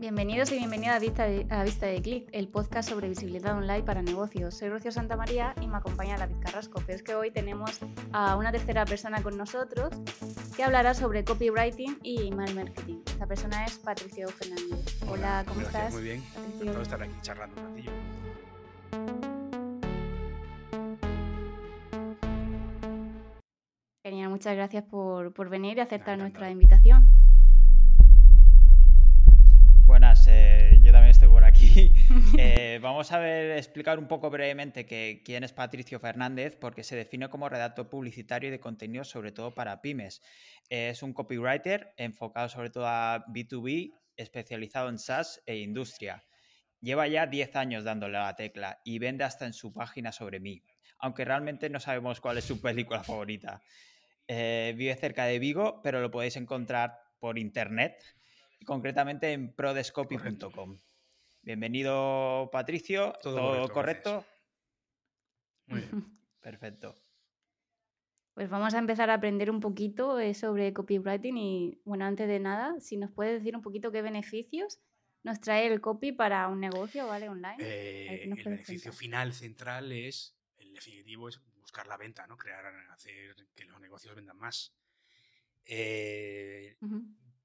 Bienvenidos y bienvenida a Vista de, a Vista de Click, el podcast sobre visibilidad online para negocios. Soy Rocío Santamaría y me acompaña David Carrasco, pero es que hoy tenemos a una tercera persona con nosotros que hablará sobre copywriting y email marketing. Esta persona es Patricio Fernández. Hola, ¿cómo estás? Muy bien, encantado estar aquí charlando un ratillo. Genial, muchas gracias por, por venir y aceptar nuestra invitación. Eh, vamos a ver, explicar un poco brevemente que, quién es Patricio Fernández, porque se define como redactor publicitario y de contenido, sobre todo para pymes. es un copywriter enfocado sobre todo a B2B, especializado en SaaS e industria. Lleva ya 10 años dándole a la tecla y vende hasta en su página sobre mí, aunque realmente no sabemos cuál es su película favorita. Eh, vive cerca de Vigo, pero lo podéis encontrar por internet concretamente en prodescopy.com. Bienvenido, Patricio. ¿Todo, correcto? Muy bien. Perfecto. Pues vamos a empezar a aprender un poquito eh, sobre copywriting y, bueno, antes de nada, si nos puedes decir un poquito qué beneficios nos trae el copy para un negocio, ¿vale? Online. Eh, el beneficio final central es, el definitivo es buscar la venta, ¿no? Crear, hacer que los negocios vendan más. Eh,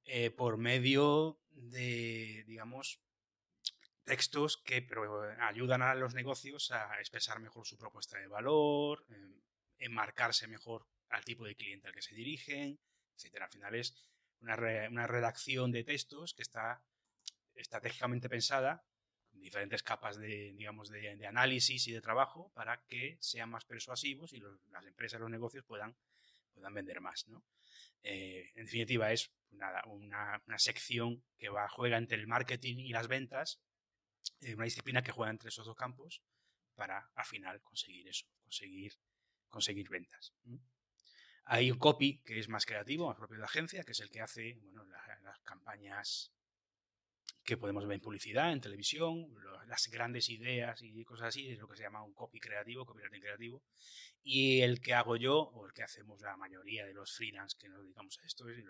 eh, por medio de, digamos, textos que pero, ayudan a los negocios a expresar mejor su propuesta de valor, enmarcarse mejor al tipo de cliente al que se dirigen, etc. Al final es una, una redacción de textos que está estratégicamente pensada con diferentes capas de, digamos, de, análisis y de trabajo para que sean más persuasivos y las empresas, los negocios puedan, puedan vender más. ¿no? Eh, en definitiva, es una, una, sección que va, juega entre el marketing y las ventas, eh, una disciplina que juega entre esos dos campos para al final conseguir eso, conseguir, conseguir ventas. Hay un copy que es más creativo, más propio de la agencia, que es el que hace bueno, las campañas que podemos ver en publicidad, en televisión, las grandes ideas y cosas así, es lo que se llama un copy creativo, copywriting creativo. Y el que hago yo, o el que hacemos la mayoría de los freelance que nos dedicamos a esto, es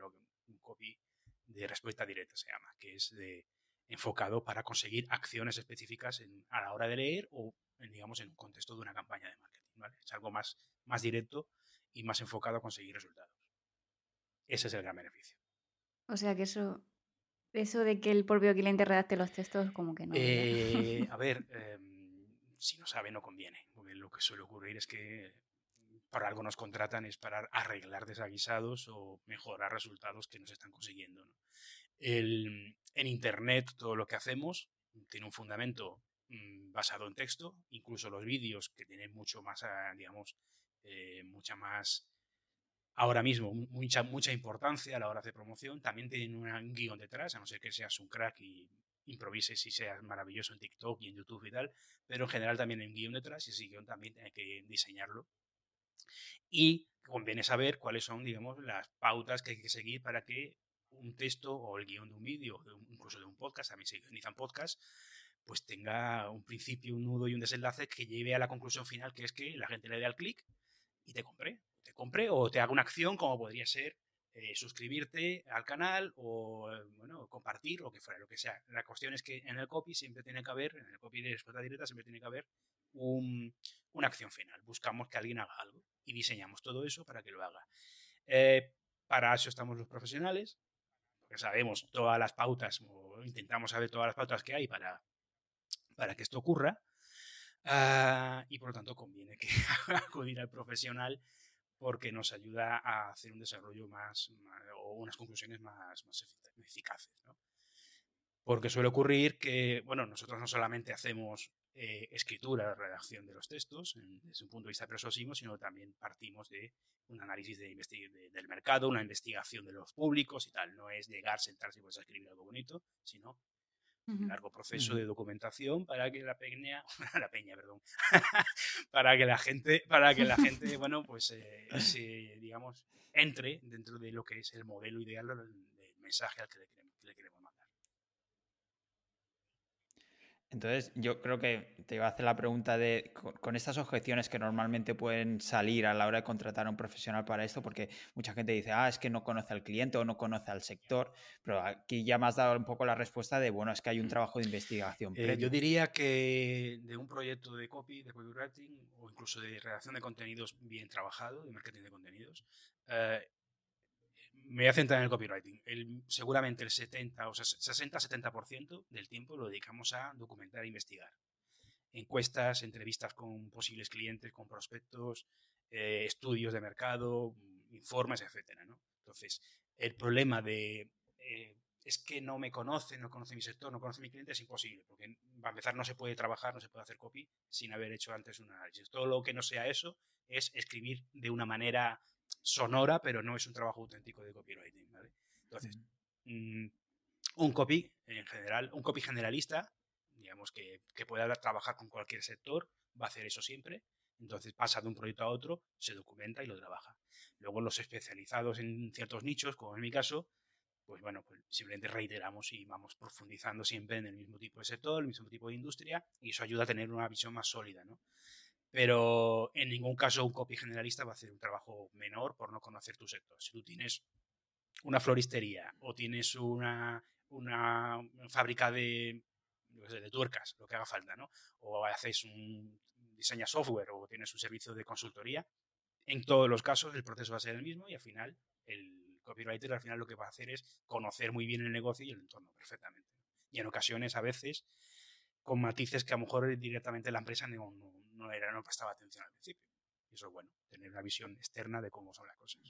un copy de respuesta directa, se llama, que es de, enfocado para conseguir acciones específicas a la hora de leer o, en, digamos, en un contexto de una campaña de marketing. Es algo más, más directo y más enfocado a conseguir resultados. Ese es el gran beneficio. O sea que eso eso de que el propio cliente redacte los textos, como que no. Eh, a ver, em, si no sabe, no conviene. Porque lo que suele ocurrir es que para algo nos contratan es para arreglar desaguisados o mejorar resultados que no se están consiguiendo. En Internet todo lo que hacemos tiene un fundamento mm, basado en texto, incluso los vídeos que tienen mucho más, ah, digamos, eh, mucha más ahora mismo mucha, mucha importancia a la hora de promoción. También tienen un guion detrás, a no ser que seas un crack y improvises y seas maravilloso en TikTok y en YouTube y tal, pero en general también hay un guion detrás y ese guion también hay que diseñarlo. Y conviene saber cuáles son, digamos, las pautas que hay que seguir para que un texto o el guion de un vídeo, incluso de un podcast, también se guionizan podcasts, pues tenga un principio, un nudo y un desenlace que lleve a la conclusión final, que es que la gente le dé al clic y te compre te compre o te haga una acción como podría ser eh, suscribirte al canal o bueno, compartir o que fuera, lo que sea. La cuestión es que en el copy siempre tiene que haber, en el copy de respuesta directa siempre tiene que haber una acción final. Buscamos que alguien haga algo y diseñamos todo eso para que lo haga. Eh, para eso estamos los profesionales, porque sabemos todas las pautas o intentamos saber todas las pautas que hay para, para que esto ocurra. Ah, y por lo tanto conviene que acudir al profesional porque nos ayuda a hacer un desarrollo más, o unas conclusiones más, más eficaces. ¿no? Porque suele ocurrir que, bueno, nosotros no solamente hacemos eh, escritura, redacción de los textos desde un punto de vista persuasivo, sino también partimos de un análisis de del mercado, una investigación de los públicos y tal. No es llegar, sentarse y pues, escribir algo bonito, sino un largo proceso de documentación para que la peña, la peña, perdón, para que la gente, para que la gente, bueno, pues eh, se, digamos, entre dentro de lo que es el modelo ideal del, mensaje al que le queremos. Entonces, yo creo que te iba a hacer la pregunta de, con, estas objeciones que normalmente pueden salir a la hora de contratar a un profesional para esto, porque mucha gente dice, ah, es que no conoce al cliente o no conoce al sector, pero aquí ya me has dado un poco la respuesta de, bueno, es que hay un mm. trabajo de investigación. Eh, yo diría que de un proyecto de copy, de copywriting o incluso de redacción de contenidos bien trabajado, de marketing de contenidos, eh, me voy a centrar en el copywriting. Seguramente el 70 o 60-70% del tiempo lo dedicamos a documentar e investigar. Encuestas, entrevistas con posibles clientes, con prospectos, eh, estudios de mercado, informes, etc. Entonces, el problema de eh, es que no me conoce, no conoce mi sector, no conoce mi cliente es imposible, porque para empezar no se puede trabajar, no se puede hacer copy sin haber hecho antes un análisis. Todo lo que no sea eso es escribir de una manera sonora, pero no es un trabajo auténtico de copywriting. Entonces, mm, un copy en general, un copy generalista, digamos que, que pueda trabajar con cualquier sector, va a hacer eso siempre. Entonces pasa de un proyecto a otro, se documenta y lo trabaja. Luego los especializados en ciertos nichos, como en mi caso, pues bueno, pues simplemente reiteramos y vamos profundizando siempre en el mismo tipo de sector, el mismo tipo de industria, y eso ayuda a tener una visión más sólida, ¿no? Pero en ningún caso un copy generalista va a hacer un trabajo menor por no conocer tu sector. Si tú tienes una floristería o tienes una, una fábrica de, de tuercas, lo que haga falta, ¿no? O haces un diseño software o tienes un servicio de consultoría, en todos los casos el proceso va a ser el mismo y al final el copywriter al final lo que va a hacer es conocer muy bien el negocio y el entorno perfectamente. Y en ocasiones, a veces, con matices que a lo mejor directamente la empresa no, no, era, no prestaba atención al principio. Y eso es bueno, tener una visión externa de cómo son las cosas.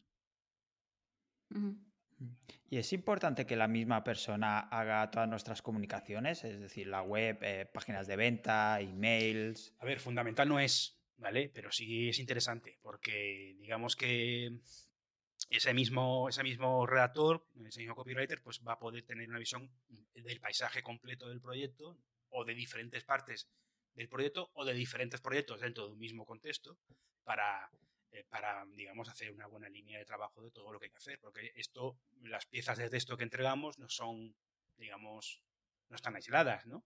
Y es importante que la misma persona haga todas nuestras comunicaciones, es decir, la web, eh, páginas de venta, emails. A ver, fundamental no es, ¿vale? Pero sí es interesante, porque digamos que ese mismo, ese mismo redactor, ese mismo copywriter, pues va a poder tener una visión del paisaje completo del proyecto o de diferentes partes del proyecto o de diferentes proyectos dentro de un mismo contexto para, eh, para, digamos, hacer una buena línea de trabajo de todo lo que hay que hacer. Porque esto, las piezas de texto que entregamos no son, digamos, no están aisladas, ¿no?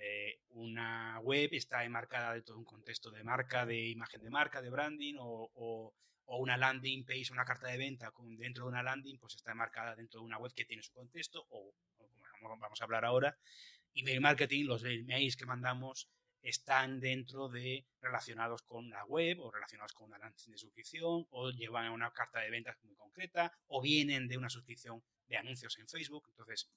Eh, una web está enmarcada de un contexto de marca, de imagen de marca, de branding, o, o, una landing page, una carta de venta con, dentro de una landing, pues está enmarcada dentro de una web que tiene su contexto, o, como vamos a hablar ahora, email marketing, los emails que mandamos están dentro de relacionados con la web o relacionados con una de suscripción o llevan a una carta de ventas muy concreta o vienen de una suscripción de anuncios en Facebook. Entonces,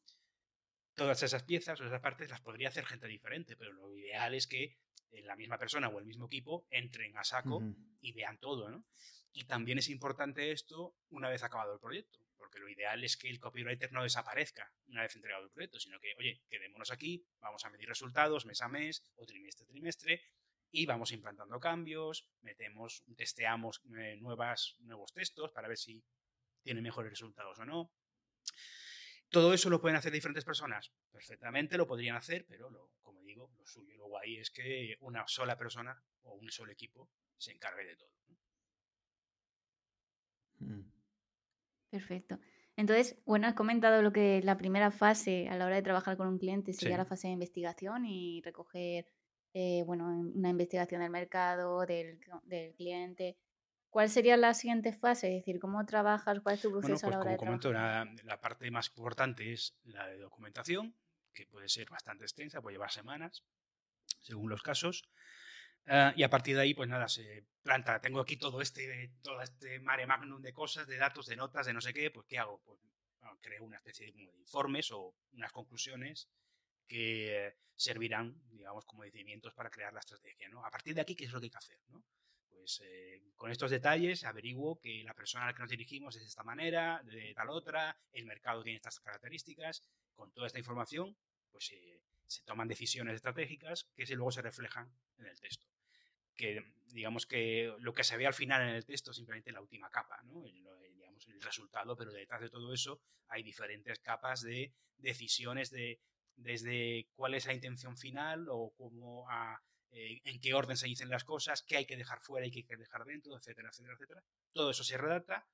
todas esas piezas o esas partes las podría hacer gente diferente, pero lo ideal es que la misma persona o el mismo equipo entren a saco y vean todo, ¿no? Y también es importante esto una vez acabado el proyecto porque lo ideal es que el copywriter no desaparezca una vez entregado el proyecto, sino que, oye, quedémonos aquí, vamos a medir resultados mes a mes o trimestre a trimestre y vamos implantando cambios, metemos, testeamos eh, nuevas, nuevos textos para ver si tienen mejores resultados o no. Todo eso lo pueden hacer diferentes personas. Perfectamente lo podrían hacer, pero lo, como digo, lo suyo luego ahí es que una sola persona o un solo equipo se encargue de todo. Mm. Perfecto. Entonces, bueno, has comentado lo que la primera fase a la hora de trabajar con un cliente sería la fase de investigación y recoger, eh, bueno, una investigación del mercado, del, cliente. ¿Cuál sería la siguiente fase? Es decir, ¿cómo trabajas? ¿Cuál es tu proceso a la pues hora de comento, la parte más importante es la de documentación, que puede ser bastante extensa, puede llevar semanas, según los casos. Ah, y a partir de ahí, pues nada, se planta. Tengo aquí todo este, todo este mare magnum de cosas, de datos, de notas, de no sé qué, pues ¿qué hago? Pues creo una especie de, informes o unas conclusiones que servirán, digamos, como decimientos para crear la estrategia, ¿no? A partir de aquí, ¿qué es lo que hay que hacer, no? Pues eh, con estos detalles averiguo que la persona a la que nos dirigimos es de esta manera, de tal otra, el mercado tiene estas características. Con toda esta información, pues eh, se toman decisiones estratégicas que luego se reflejan en el texto que digamos que lo que se ve al final en el texto es simplemente la última capa, ¿no? el, digamos, el resultado, pero detrás de todo eso hay diferentes capas de decisiones de desde cuál es la intención final o cómo a, eh, en qué orden se dicen las cosas, qué hay que dejar fuera y qué hay que dejar dentro, etcétera, etcétera, etcétera. Todo eso se redacta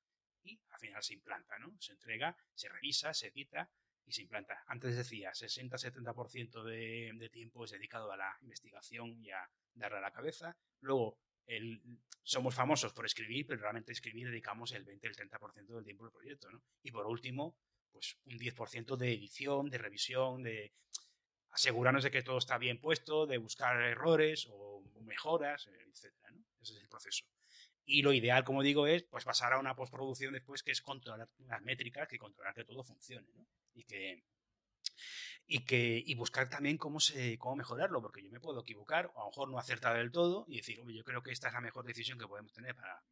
y al final se implanta, ¿no? Se entrega, se revisa, se edita y se implanta. Antes decía, 60-70% de, de tiempo es dedicado a la investigación y a darle a la cabeza. Luego, el, somos famosos por escribir, pero realmente escribir dedicamos el 20, el 30% del tiempo del proyecto. ¿no? Y por último, pues un 10% de edición, de revisión, de asegurarnos de que todo está bien puesto, de buscar errores o mejoras, etc. ¿no? Ese es el proceso. Y lo ideal, como digo, es pues pasar a una postproducción después que es controlar las métricas, que controlar que todo funcione, ¿no? Y que y que y buscar también cómo se cómo mejorarlo, porque yo me puedo equivocar o a lo mejor no acertar del todo y decir, yo creo que esta es la mejor decisión que podemos tener para,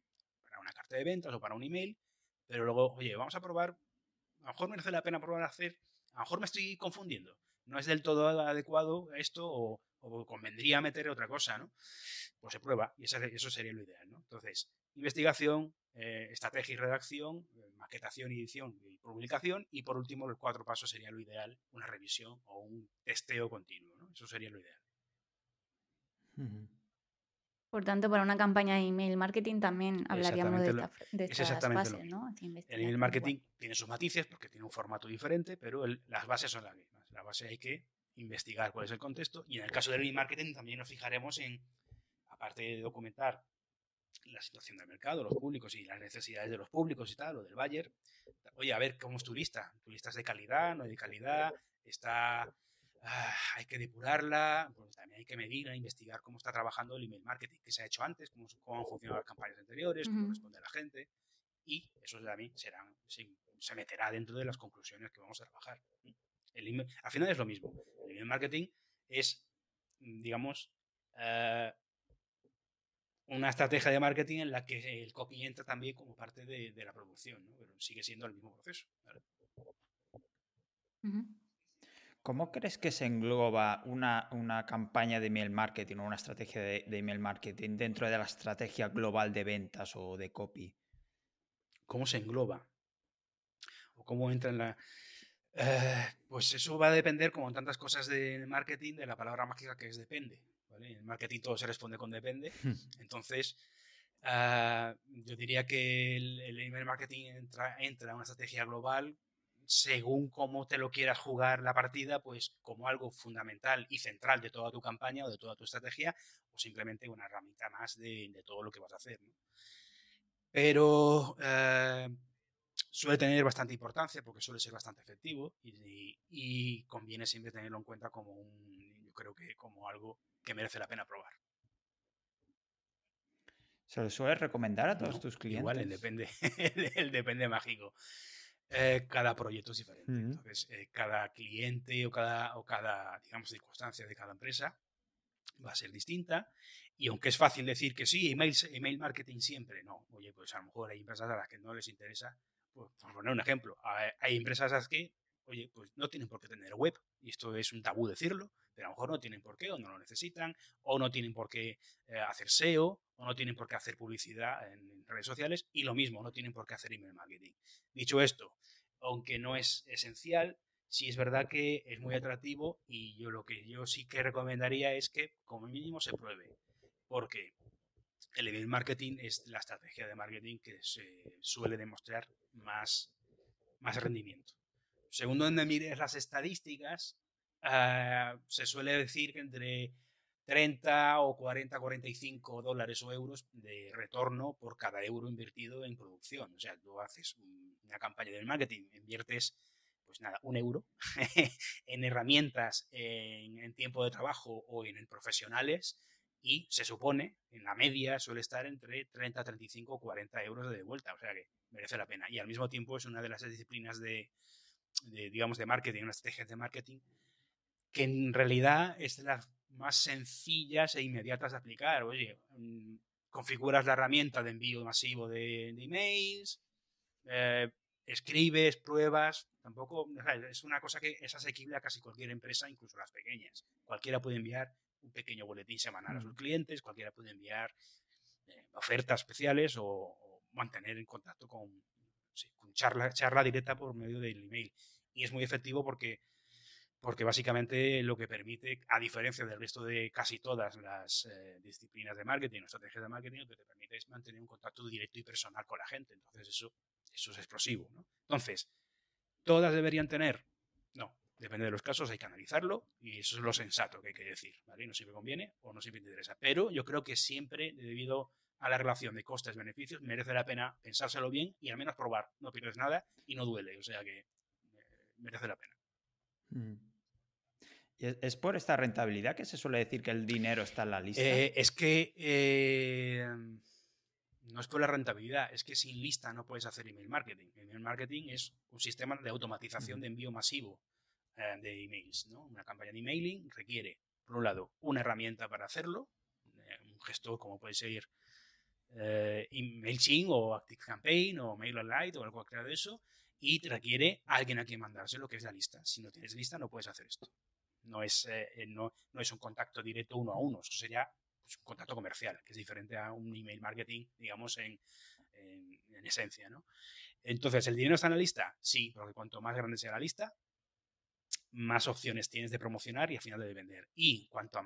para una carta de ventas o para un email, pero luego, oye, vamos a probar, a lo mejor merece la pena probar a hacer, a lo mejor me estoy confundiendo, no es del todo adecuado esto o, o convendría meter otra cosa, ¿no? Pues se prueba y eso, sería lo ideal, ¿no? Entonces, investigación, eh, estrategia y redacción, eh, maquetación, edición y publicación y por último los cuatro pasos sería lo ideal, una revisión o un testeo continuo, ¿no? Eso sería lo ideal. Por tanto, para una campaña de email marketing también hablaríamos de, esta, de estas fases, ¿no? El email marketing tiene sus matices porque tiene un formato diferente, pero el, las bases son las mismas. La base hay que investigar cuál es el contexto y en el caso del email marketing también nos fijaremos en, aparte de documentar la situación del mercado, los públicos y las necesidades de los públicos y tal, o del buyer. Oye, a ver cómo es tu lista. ¿Tu lista es de calidad, no de calidad? ¿Está, ah, hay que depurarla? Pues también hay que medir, investigar cómo está trabajando el email marketing, qué se ha hecho antes, cómo, cómo han funcionado las campañas anteriores, cómo responde la gente. Y eso también serán, se, se, meterá dentro de las conclusiones que vamos a trabajar. El email, al final es lo mismo. El email marketing es, digamos, uh, una estrategia de marketing en la que el copy entra también como parte de, de la producción, ¿no? pero sigue siendo el mismo proceso. ¿vale? ¿Cómo crees que se engloba una, una, campaña de email marketing o una estrategia de, de, email marketing dentro de la estrategia global de ventas o de copy? ¿Cómo se engloba? ¿O cómo entra en la...? Eh, pues eso va a depender, como en tantas cosas de marketing, de la palabra mágica que es depende. ¿vale? En marketing todo se responde con depende. Entonces, uh, yo diría que el, el, email marketing entra, entra en una estrategia global según cómo te lo quieras jugar la partida, pues como algo fundamental y central de toda tu campaña o de toda tu estrategia, o simplemente una herramienta más de, de todo lo que vas a hacer. ¿no? Pero uh, suele tener bastante importancia porque suele ser bastante efectivo y, y, y, conviene siempre tenerlo en cuenta como un, yo creo que como algo que merece la pena probar. ¿Se lo sueles recomendar a todos no, tus clientes? Igual, el depende, el depende mágico. Eh, cada proyecto es diferente. Uh -huh. Entonces, eh, cada cliente o cada, o cada, digamos, circunstancia de cada empresa va a ser distinta. Y aunque es fácil decir que sí, email, email marketing siempre, no. Oye, pues a lo mejor hay empresas a las que no les interesa. Por poner un ejemplo, hay, empresas a las que, oye, pues no tienen por qué tener web. Y esto es un tabú decirlo, pero a lo mejor no tienen por qué, o no lo necesitan, o no tienen por qué eh, hacer SEO, o no tienen por qué hacer publicidad en, redes sociales, y lo mismo, no tienen por qué hacer email marketing. Dicho esto, aunque no es esencial, sí es verdad que es muy atractivo y yo lo que yo sí que recomendaría es que como mínimo se pruebe, porque el email marketing es la estrategia de marketing que se suele demostrar más, más rendimiento. Según donde mires las estadísticas, Uh, se suele decir que entre 30 o 40, 45 dólares o euros de retorno por cada euro invertido en producción. O sea, tú haces una campaña de marketing, inviertes, pues nada, un euro en herramientas, en, en, tiempo de trabajo o en, en, profesionales y se supone, en la media suele estar entre 30, 35 o 40 euros de vuelta. O sea que merece la pena. Y al mismo tiempo es una de las disciplinas de, digamos, de marketing, una estrategia de marketing que en realidad es de las más sencillas e inmediatas de aplicar. Oye, mmm, configuras la herramienta de envío masivo de, de emails, eh, escribes, pruebas, tampoco es una cosa que es asequible a casi cualquier empresa, incluso las pequeñas. Cualquiera puede enviar un pequeño boletín semanal mm. a sus clientes, cualquiera puede enviar eh, ofertas especiales o, o, mantener en contacto con, sí, con charla, charla directa por medio del email. Y es muy efectivo porque porque básicamente lo que permite, a diferencia del resto de casi todas las eh, disciplinas de marketing o estrategias de marketing, lo que te permite es mantener un contacto directo y personal con la gente. Entonces eso, eso es explosivo. ¿no? Entonces, todas deberían tener Depende de los casos, hay que analizarlo y eso es lo sensato que hay que decir, ¿vale? No siempre conviene o no siempre te interesa. Pero yo creo que siempre, debido a la relación de costes-beneficios, merece la pena pensárselo bien y al menos probar. No pierdes nada y no duele, o sea que eh, merece la pena. Mm. ¿Es por esta rentabilidad que se suele decir que el dinero está en la lista? Eh, es que eh, no es por la rentabilidad, es que sin lista no puedes hacer email marketing. Email marketing es un sistema de automatización de envío masivo eh, de emails. ¿no? Una campaña de emailing requiere, por un lado, una herramienta para hacerlo, eh, un gesto como puede ser eh, MailChimp o ActiveCampaign o MailerLite o cualquiera de eso, y requiere alguien a quien mandarse lo que es la lista. Si no tienes lista, no puedes hacer esto. No es, no, no es un contacto directo uno a uno, eso sería pues, un contacto comercial, que es diferente a un email marketing, digamos, en, esencia. ¿no? Entonces, ¿el dinero está en la lista? Sí, porque cuanto más grande sea la lista, más opciones tienes de promocionar y al final de vender. Y cuanto a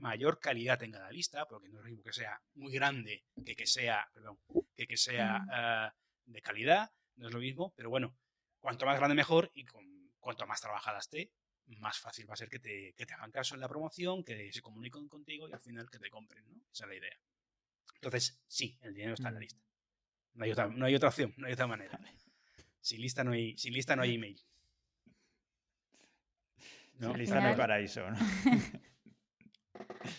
mayor calidad tenga la lista, porque no es lo mismo que sea muy grande que que sea, perdón, que que sea ah, de calidad, no es lo mismo, pero bueno, cuanto más grande mejor y con, cuanto más trabajada esté, más fácil va a ser que te, que te hagan caso en la promoción, que se comuniquen contigo y al final que te compren, ¿no? Esa es la idea. Entonces, sí, el dinero está en la lista. No hay otra, no hay otra opción, no hay otra manera. Sin lista no hay, sin lista no hay email. No hay paraíso, ¿no?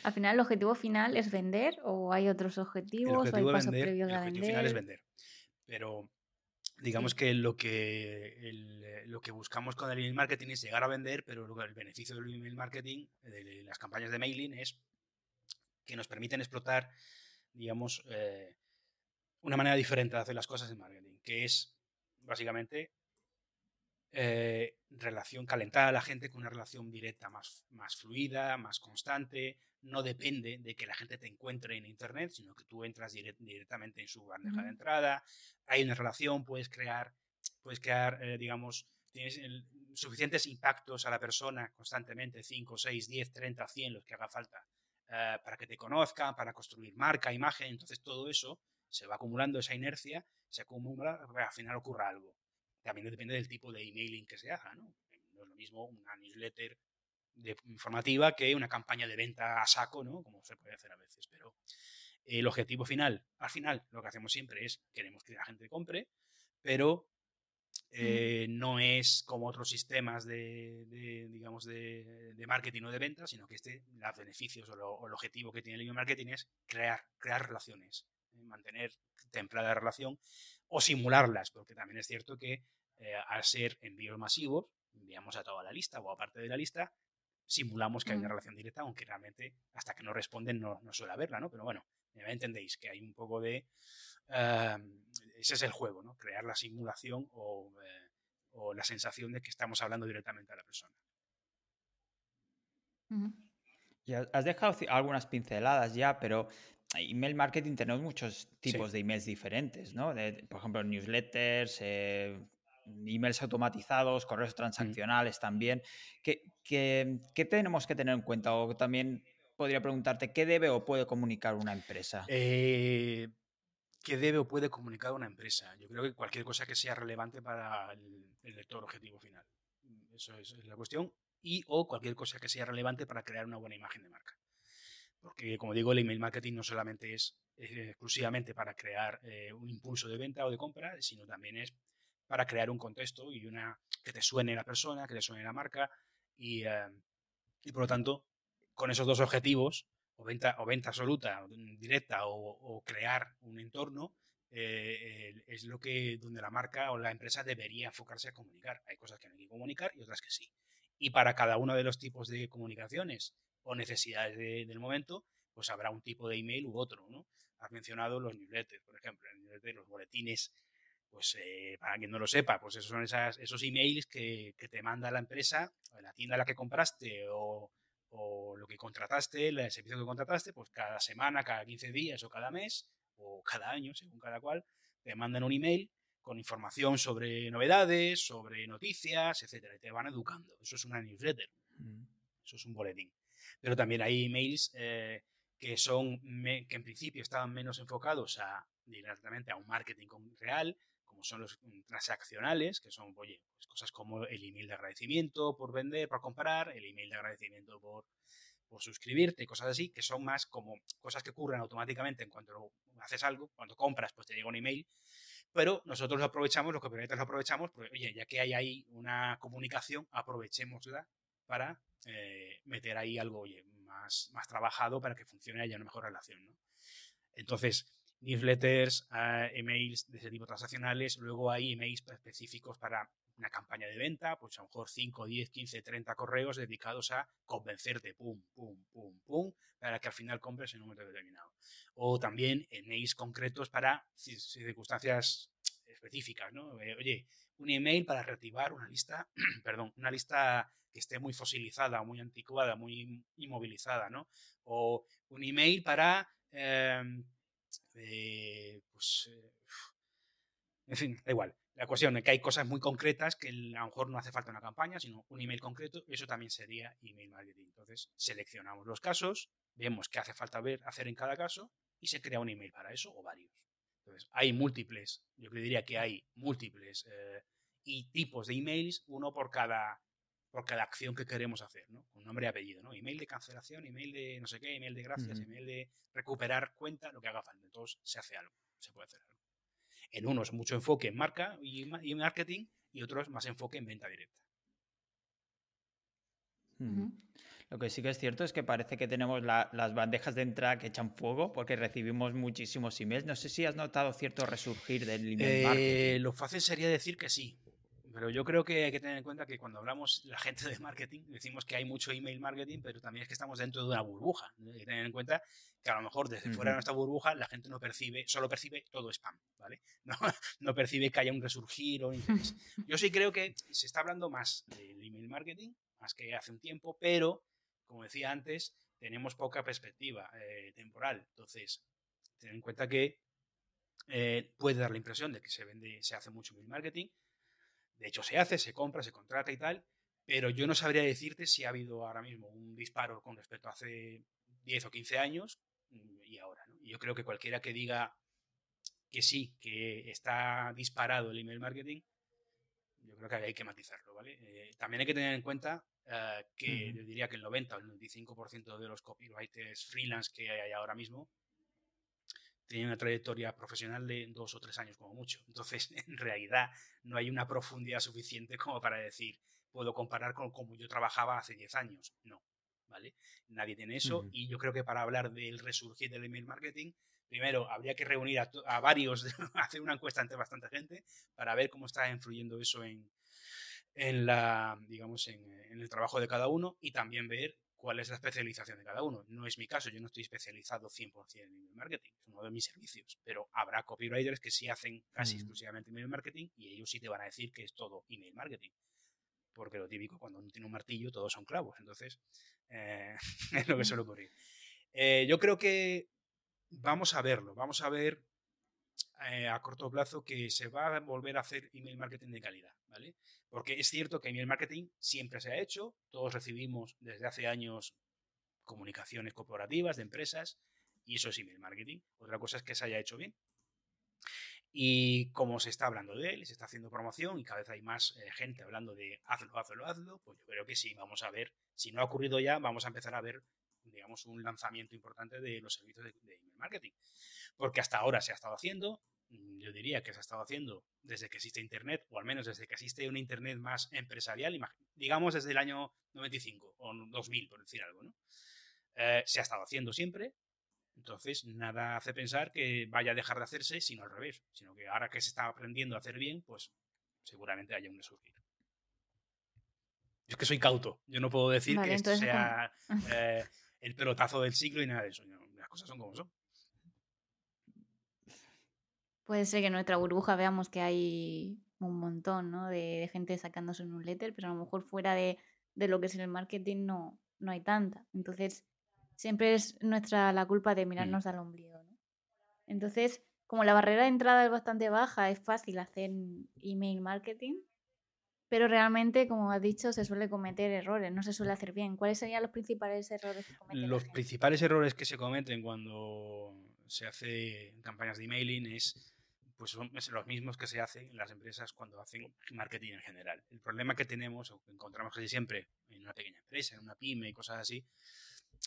Al final, ¿el objetivo final es vender o hay otros objetivos o hay pasos previos a vender? El objetivo final es vender. Pero digamos que lo que, lo que buscamos con el email marketing es llegar a vender, pero el beneficio del email marketing, de las campañas de mailing, es que nos permiten explotar, digamos, eh, una manera diferente de hacer las cosas en marketing, que es básicamente eh, relación, calentar a la gente con una relación directa más, más fluida, más constante. No depende de que la gente te encuentre en Internet, sino que tú entras directamente en su bandeja de entrada. Hay una relación, puedes crear, puedes crear eh, digamos, tienes suficientes impactos a la persona constantemente, 5, 6, 10, 30, 100, los que haga falta, eh, para que te conozcan, para construir marca, imagen. Entonces todo eso se va acumulando, esa inercia se acumula, al final ocurra algo. También depende del tipo de emailing que se haga, ¿no? No es lo mismo una newsletter informativa que una campaña de venta a saco, ¿no? Como se puede hacer a veces. Pero el objetivo final, al final, lo que hacemos siempre es queremos que la gente compre, pero eh, no es como otros sistemas de, digamos, de, marketing o de venta, sino que este, los beneficios o, el objetivo que tiene el email marketing es crear, crear relaciones. Mantener templada relación o simularlas, porque también es cierto que eh, al ser envíos masivos, enviamos a toda la lista o a parte de la lista, simulamos que hay una mm. relación directa, aunque realmente hasta que no responden no, no suele haberla, ¿no? Pero bueno, ya entendéis que hay un poco de... Em, ese es el juego, ¿no? Crear la simulación o, eh, o, la sensación de que estamos hablando directamente a la persona. Y has dejado algunas pinceladas ya, pero email marketing tenemos muchos tipos de emails diferentes, ¿no? por ejemplo, newsletters, eh, emails automatizados, correos transaccionales también. ¿Qué, tenemos que tener en cuenta? O también podría preguntarte, ¿qué debe o puede comunicar una empresa? Eh, ¿Qué debe o puede comunicar una empresa? Yo creo que cualquier cosa que sea relevante para el, lector objetivo final. Eso es, es la cuestión. Y o cualquier cosa que sea relevante para crear una buena imagen de marca. Porque, como digo, el email marketing no solamente es eh, exclusivamente para crear eh, un impulso de venta o de compra, sino también es para crear un contexto y una que te suene la persona, que te suene la marca y, eh, y por lo tanto, con esos dos objetivos, o venta, o venta absoluta, directa, o, crear un entorno, es lo que donde la marca o la empresa debería enfocarse a comunicar. Hay cosas que no hay que comunicar y otras que sí. Y para cada uno de los tipos de comunicaciones o necesidades del momento, pues habrá un tipo de email u otro, ¿no? Has mencionado los newsletters, por ejemplo, los boletines, pues eh, para quien no lo sepa, pues esos son esas, esos emails que, que, te manda la empresa, la tienda a la que compraste o, o lo que contrataste, el servicio que contrataste, pues cada semana, cada 15 días o cada mes o cada año, según cada cual, te mandan un email con información sobre novedades, sobre noticias, etcétera, y te van educando. Eso es una newsletter. Mm. Eso es un boletín pero también hay emails eh, que son que en principio estaban menos enfocados a directamente a un marketing real, como son los mm, transaccionales, que son, oye, pues cosas como el email de agradecimiento por vender, por comprar, el email de agradecimiento por, por suscribirte, cosas así, que son más como cosas que ocurren automáticamente en cuanto haces algo, cuando compras, pues te llega un email, pero nosotros lo aprovechamos, los copywriters lo aprovechamos, porque, oye, ya que hay ahí una comunicación, aprovechémosla para eh, meter ahí algo, más, más trabajado para que funcione y haya una mejor relación, ¿no? Entonces, newsletters, uh, emails de ese tipo transaccionales, luego hay emails específicos para una campaña de venta, pues a lo mejor 5, 10, 15, 30 correos dedicados a convencerte, pum, pum, pum, pum, para que al final compres en un momento determinado. O también emails concretos para circunstancias específicas, ¿no? Eh, oye, un email para reactivar una lista, perdón, una lista que esté muy fosilizada, muy anticuada, muy inmovilizada, ¿no? O un email para em, eh, pues, eh, en fin, da igual. La cuestión es que hay cosas muy concretas que a lo mejor no hace falta una campaña, sino un email concreto, eso también sería email marketing. Entonces, seleccionamos los casos, vemos qué hace falta ver, hacer en cada caso, y se crea un email para eso o varios. Entonces, hay múltiples, yo diría que hay múltiples eh, y tipos de emails, uno por cada, por cada acción que queremos hacer, ¿no? Con nombre y apellido, ¿no? Email de cancelación, email de no sé qué, email de gracias, email de recuperar cuenta, lo que haga falta. Entonces se hace algo, se puede hacer algo. En unos mucho enfoque en marca y, marketing y otros más enfoque en venta directa. Lo que sí que es cierto es que parece que tenemos las bandejas de entrada que echan fuego porque recibimos muchísimos emails. No sé si has notado cierto resurgir del email eh, marketing. Lo fácil sería decir que sí. Pero yo creo que hay que tener en cuenta que cuando hablamos la gente de marketing, decimos que hay mucho email marketing, pero también es que estamos dentro de una burbuja. Hay que tener en cuenta que a lo mejor desde fuera de nuestra burbuja la gente no percibe, solo percibe todo spam, ¿vale? No, no percibe que haya un resurgir o interés. Yo sí creo que se está hablando más del email marketing, más que hace un tiempo, pero, como decía antes, tenemos poca perspectiva eh, temporal. Entonces, ten en cuenta que eh, puede dar la impresión de que se vende, se hace mucho email marketing, de hecho, se hace, se compra, se contrata y tal, pero yo no sabría decirte si ha habido ahora mismo un disparo con respecto a hace 10 o 15 años mm, y ahora. Yo creo que cualquiera que diga que sí, que está disparado el email marketing, yo creo que hay que matizarlo, ¿vale? Eh, también hay que tener en cuenta eh, que yo diría que el 90 o el 95% de los copywriters freelance que hay ahora mismo tiene una trayectoria profesional de dos o tres años como mucho. Entonces, en realidad, no hay una profundidad suficiente como para decir, puedo comparar con cómo yo trabajaba hace diez años. No, ¿vale? Nadie tiene eso y yo creo que para hablar del resurgir del email marketing, primero habría que reunir a, varios, hacer una encuesta entre bastante gente para ver cómo está influyendo eso en, en la, digamos, en, en el trabajo de cada uno y también ver cuál es la especialización de cada uno. No es mi caso, yo no estoy especializado 100% en email marketing, es uno de mis servicios, pero habrá copywriters que sí hacen casi mm. exclusivamente email marketing y ellos sí te van a decir que es todo email marketing. Porque lo típico, cuando uno tiene un martillo, todos son clavos. Entonces, eh, es lo que suele ocurrir. Eh, yo creo que vamos a verlo, vamos a ver eh, a corto plazo que se va a volver a hacer email marketing de calidad, ¿vale? Porque es cierto que email marketing siempre se ha hecho, todos recibimos desde hace años comunicaciones corporativas de empresas y eso es email marketing. Otra cosa es que se haya hecho bien. Y como se está hablando de él, se está haciendo promoción y cada vez hay más eh, gente hablando de hazlo, hazlo, hazlo, pues yo creo que sí, vamos a ver, si no ha ocurrido ya, vamos a empezar a ver, digamos, un lanzamiento importante de los servicios de, de email marketing. Porque hasta ahora se ha estado haciendo, Mm, yo diría que se ha estado haciendo desde que existe Internet, o al menos desde que existe un Internet más empresarial, digamos desde el año 95 o 2000, por decir algo, ¿no? Eh, se ha estado haciendo siempre, entonces nada hace pensar que vaya a dejar de hacerse, sino al revés, sino que ahora que se está aprendiendo a hacer bien, pues seguramente haya un resurgir. Yo es que soy cauto, yo no puedo decir que esto sea eh, el pelotazo del siglo y nada de eso, las cosas son como son. Puede ser que en nuestra burbuja veamos que hay un montón ¿no? de, gente sacando su newsletter, pero a lo mejor fuera de, lo que es el marketing no, no hay tanta. Entonces, siempre es nuestra la culpa de mm. mirarnos al ombligo. ¿no? Entonces, como la barrera de entrada es bastante baja, es fácil hacer email marketing, pero realmente, como has dicho, se suele cometer errores, no se suele hacer bien. ¿Cuáles serían los principales errores que cometen? Los principales errores que se cometen cuando se hace campañas de emailing es pues son los mismos que se hacen en las empresas cuando hacen marketing en general. El problema que tenemos, o que encontramos casi siempre en una pequeña empresa, en una pyme y cosas así,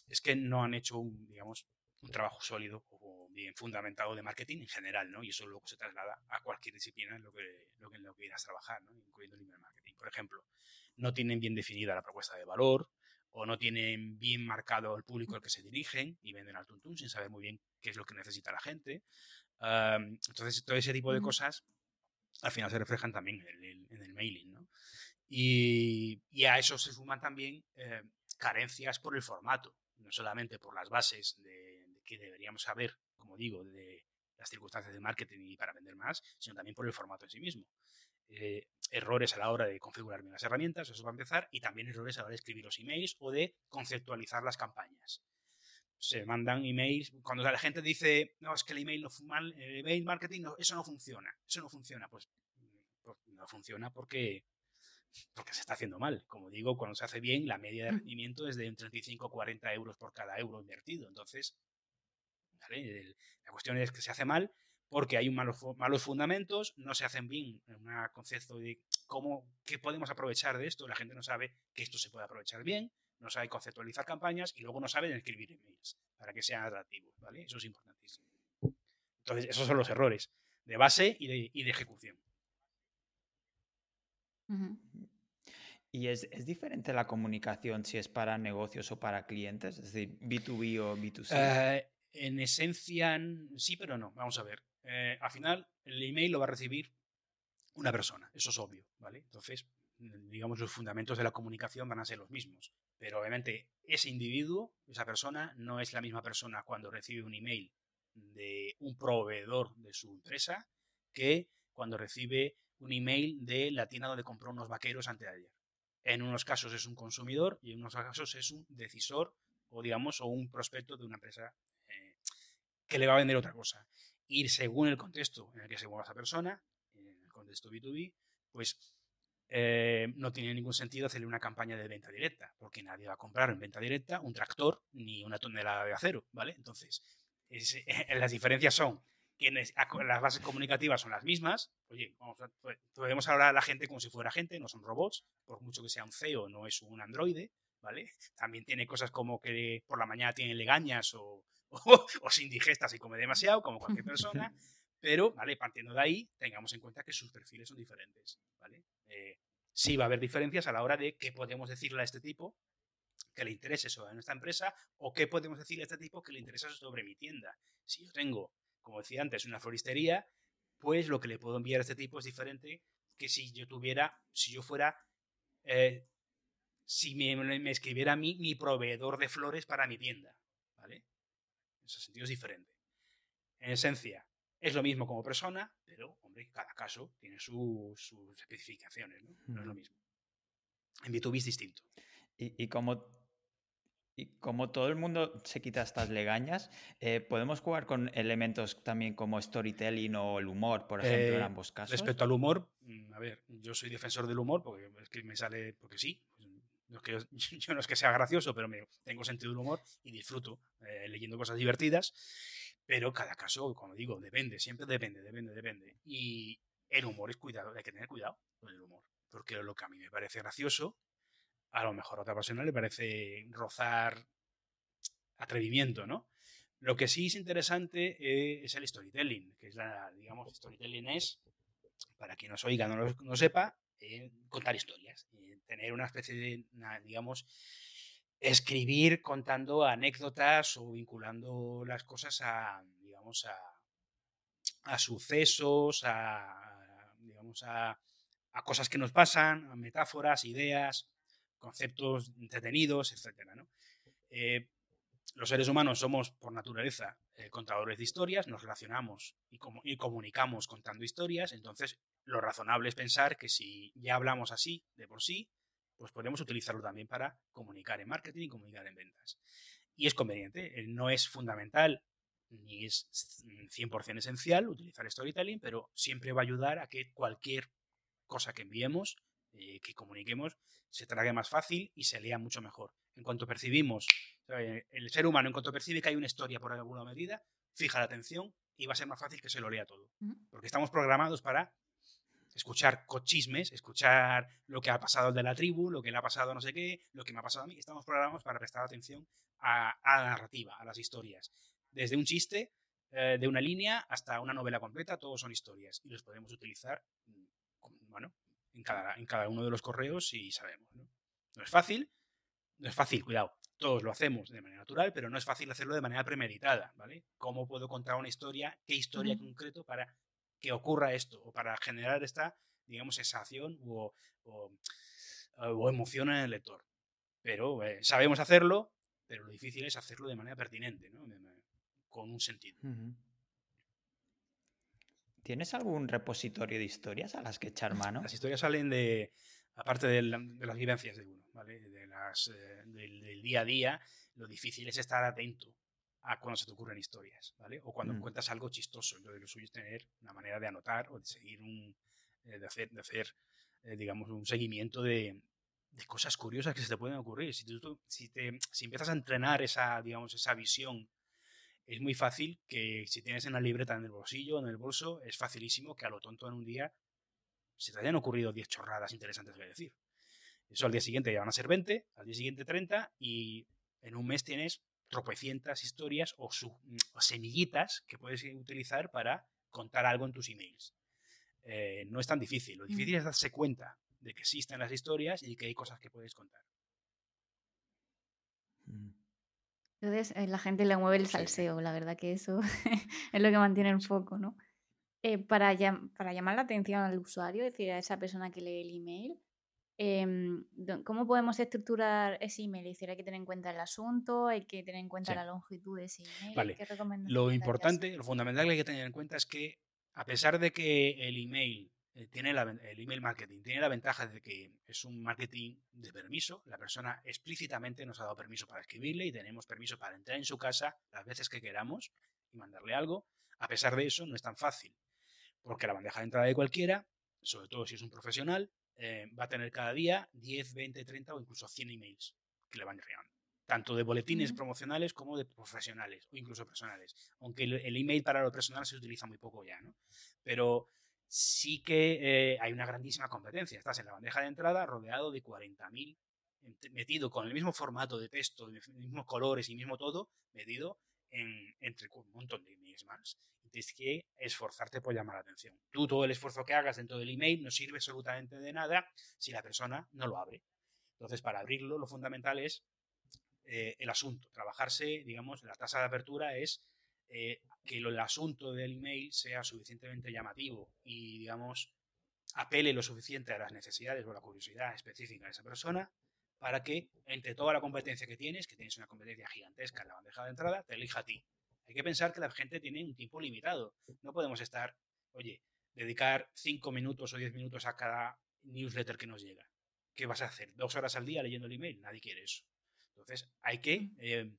es que no han hecho un, digamos, un trabajo sólido o bien fundamentado de marketing en general, ¿no? Y eso luego se traslada a cualquier disciplina en lo que, lo que, en lo que quieras trabajar, ¿no? Incluyendo el email marketing. Por ejemplo, no tienen bien definida la propuesta de valor, o no tienen bien marcado el público al que se dirigen y venden al tuntún sin saber muy bien qué es lo que necesita la gente. entonces, todo ese tipo de cosas al final se reflejan también en el, mailing. ¿no? Y, a eso se suman también eh, carencias por el formato, no solamente por las bases de, que deberíamos saber, como digo, de las circunstancias de marketing y para vender más, sino también por el formato en sí mismo. Eh, errores a la hora de configurar bien las herramientas, eso va a empezar, y también errores a la hora de escribir los emails o de conceptualizar las campañas. Se mandan emails, cuando la gente dice, no, es que el email no mal, el email marketing, eso no funciona, eso no funciona, pues, pues, no funciona porque, porque se está haciendo mal. Como digo, cuando se hace bien, la media de mm. rendimiento es de 35 40 euros por cada euro invertido. Entonces, la cuestión es que se hace mal porque hay un malos, malos fundamentos, no se hacen bien un concepto de cómo, qué podemos aprovechar de esto, la gente no sabe que esto se puede aprovechar bien, no sabe conceptualizar campañas y luego no saben escribir emails para que sean atractivos, ¿vale? Eso es importantísimo. Entonces, esos son los errores de base y de, y de ejecución. ¿Y es, es, diferente la comunicación si es para negocios o para clientes? Es decir, B2B o B2C. Eh, en esencia, sí, pero no. Vamos a ver. Eh, al final, el email lo va a recibir una persona, eso es obvio, ¿vale? Entonces, mm, digamos, los fundamentos de la comunicación van a ser los mismos. Pero obviamente, ese individuo, esa persona, no es la misma persona cuando recibe un email de un proveedor de su empresa que cuando recibe un email de la tienda donde compró unos vaqueros antes de ayer. En unos casos es un consumidor y en unos casos es un decisor o digamos o un prospecto de una empresa que le va a vender otra cosa ir según el contexto en el que se mueva esa persona, en el contexto B2B, pues eh, no tiene ningún sentido hacerle una campaña de venta directa, porque nadie va a comprar en venta directa un tractor ni una tonelada de acero, ¿vale? Entonces, las diferencias son que las bases comunicativas son las mismas. Oye, pues, podemos hablar a la gente como si fuera gente, no son robots, por mucho que sea un CEO, no es un androide, ¿vale? También tiene cosas como que por la mañana tiene legañas o, o, se indigesta si come demasiado, como cualquier persona, pero, ¿vale? Partiendo de ahí, tengamos en cuenta que sus perfiles son diferentes, ¿vale? Eh, sí va a haber diferencias a la hora de qué podemos decirle a este tipo que le interese sobre nuestra empresa o qué podemos decirle a este tipo que le interesa sobre mi tienda. Si yo tengo, como decía antes, una floristería, pues lo que le puedo enviar a este tipo es diferente que si yo tuviera, si yo fuera, eh, si me, me, escribiera a mí mi proveedor de flores para mi tienda. En ese sentido es diferente. En esencia, es lo mismo como persona, pero, hombre, cada caso tiene sus especificaciones, ¿no? No es lo mismo. En B2B es distinto. Y, como, y como todo el mundo se quita estas legañas, eh, ¿podemos jugar con elementos también como storytelling o el humor, por ejemplo, en eh, ambos casos? Respecto al humor, mm, a ver, yo soy defensor del humor porque es que me sale, porque sí, yo, no es que sea gracioso, pero me, tengo sentido del humor y disfruto eh, leyendo cosas divertidas. Pero cada caso, como digo, depende, siempre depende, depende, depende. Y el humor es cuidado, hay que tener cuidado con el humor. Porque lo que a mí me parece gracioso, a lo mejor a otra persona le parece rozar atrevimiento, ¿no? Lo que sí es interesante eh, es el storytelling, que es la, digamos, storytelling es, para quien nos oiga no lo sepa, eh, contar historias tener una especie de, digamos, escribir contando anécdotas o vinculando las cosas a, digamos, a, a sucesos, a, digamos, a, a, cosas que nos pasan, a metáforas, ideas, conceptos entretenidos, etc. ¿no? Eh, los seres humanos somos por naturaleza eh, contadores de historias, nos relacionamos y, y, comunicamos contando historias, entonces lo razonable es pensar que si ya hablamos así de por sí, pues podemos utilizarlo también para comunicar en marketing y comunicar en ventas. Y es conveniente, eh, no es fundamental ni es 100% esencial utilizar storytelling, pero siempre va a ayudar a que cualquier cosa que enviemos, eh, que comuniquemos, se trague más fácil y se lea mucho mejor. En cuanto percibimos, el ser humano, en cuanto percibe que hay una historia por alguna medida, fija la atención y va a ser más fácil que se lo lea todo. Porque estamos programados para escuchar cochismes, escuchar lo que ha pasado de la tribu, lo que le ha pasado a no sé qué, lo que me ha pasado a mí. Estamos programados para prestar atención a, la narrativa, a las historias. Desde un chiste, eh, de una línea, hasta una novela completa, todos son historias. Y los podemos utilizar, mm, bueno, en cada, en cada uno de los correos y sabemos. ¿no? no es fácil, no es fácil, cuidado. Todos lo hacemos de manera natural, pero no es fácil hacerlo de manera premeditada, ¿vale? ¿Cómo puedo contar una historia? ¿Qué historia en concreto para que ocurra esto o para generar esta, digamos, sensación o, o, emoción en el lector. Pero eh, sabemos hacerlo, pero lo difícil es hacerlo de manera pertinente, ¿no? con un sentido. ¿Tienes algún repositorio de historias a las que echar mano? Las historias salen de, aparte de, las vivencias de uno, ¿vale? De las, eh, del, día a día, lo difícil es estar atento a cuando se te ocurren historias, ¿vale? O cuando mm. encuentras algo chistoso. Lo, lo suyo es tener una manera de anotar o de seguir un, eh, de hacer, de hacer eh, digamos, un seguimiento de, de, cosas curiosas que se te pueden ocurrir. Si, tú, si, te, si empiezas a entrenar esa, digamos, esa visión, es muy fácil que si tienes en la libreta en el bolsillo, en el bolso, es facilísimo que a lo tonto en un día se te hayan ocurrido 10 chorradas interesantes que decir. Eso al día siguiente ya van a ser 20, al día siguiente 30 y en un mes tienes tropecientas historias o, semillitas que puedes utilizar para contar algo en tus emails. Eh, no es tan difícil. Lo mm. difícil es darse cuenta de que existen las historias y que hay cosas que puedes contar. Mm. Entonces, eh, la gente le mueve el salseo, la verdad que eso es lo que mantiene el foco, ¿no? Eh, para, para llamar la atención al usuario, es decir, a esa persona que lee el email, Em, ¿Cómo podemos estructurar ese email? Es hay que tener en cuenta el asunto, hay que tener en cuenta la longitud de ese email. Lo importante, lo fundamental que hay que tener en cuenta es que, a pesar de que el email eh, tiene el email marketing tiene la ventaja de que es un marketing de permiso, la persona explícitamente nos ha dado permiso para escribirle y tenemos permiso para entrar en su casa las veces que queramos y mandarle algo. A pesar de eso, no es tan fácil, porque la bandeja de entrada de cualquiera, sobre todo si es un profesional, eh, va a tener cada día 10, 20, 30 o incluso 100 emails que le van llegando. Tanto de boletines promocionales como de profesionales o incluso personales. Aunque el, email para lo personal se utiliza muy poco ya, ¿no? Pero sí que eh, hay una grandísima competencia. Estás en la bandeja de entrada rodeado de 40.000, metido con el mismo formato de texto, mismos colores y mismo todo, metido en, entre un montón de emails más tienes que esforzarte por llamar la atención. Tú todo el esfuerzo que hagas dentro del email no sirve absolutamente de nada si la persona no lo abre. Entonces, para abrirlo, lo fundamental es eh, el asunto. Trabajarse, digamos, la tasa de apertura es eh, que el asunto del email sea suficientemente llamativo y, digamos, apele lo suficiente a las necesidades o la curiosidad específica de esa persona para que entre toda la competencia que tienes, que tienes una competencia gigantesca en la bandeja de entrada, te elija a ti hay que pensar que la gente tiene un tiempo limitado. No podemos estar, oye, dedicar 5 minutos o 10 minutos a cada newsletter que nos llega. ¿Qué vas a hacer? ¿Dos horas al día leyendo el email? Nadie quiere eso. Entonces, hay que eh,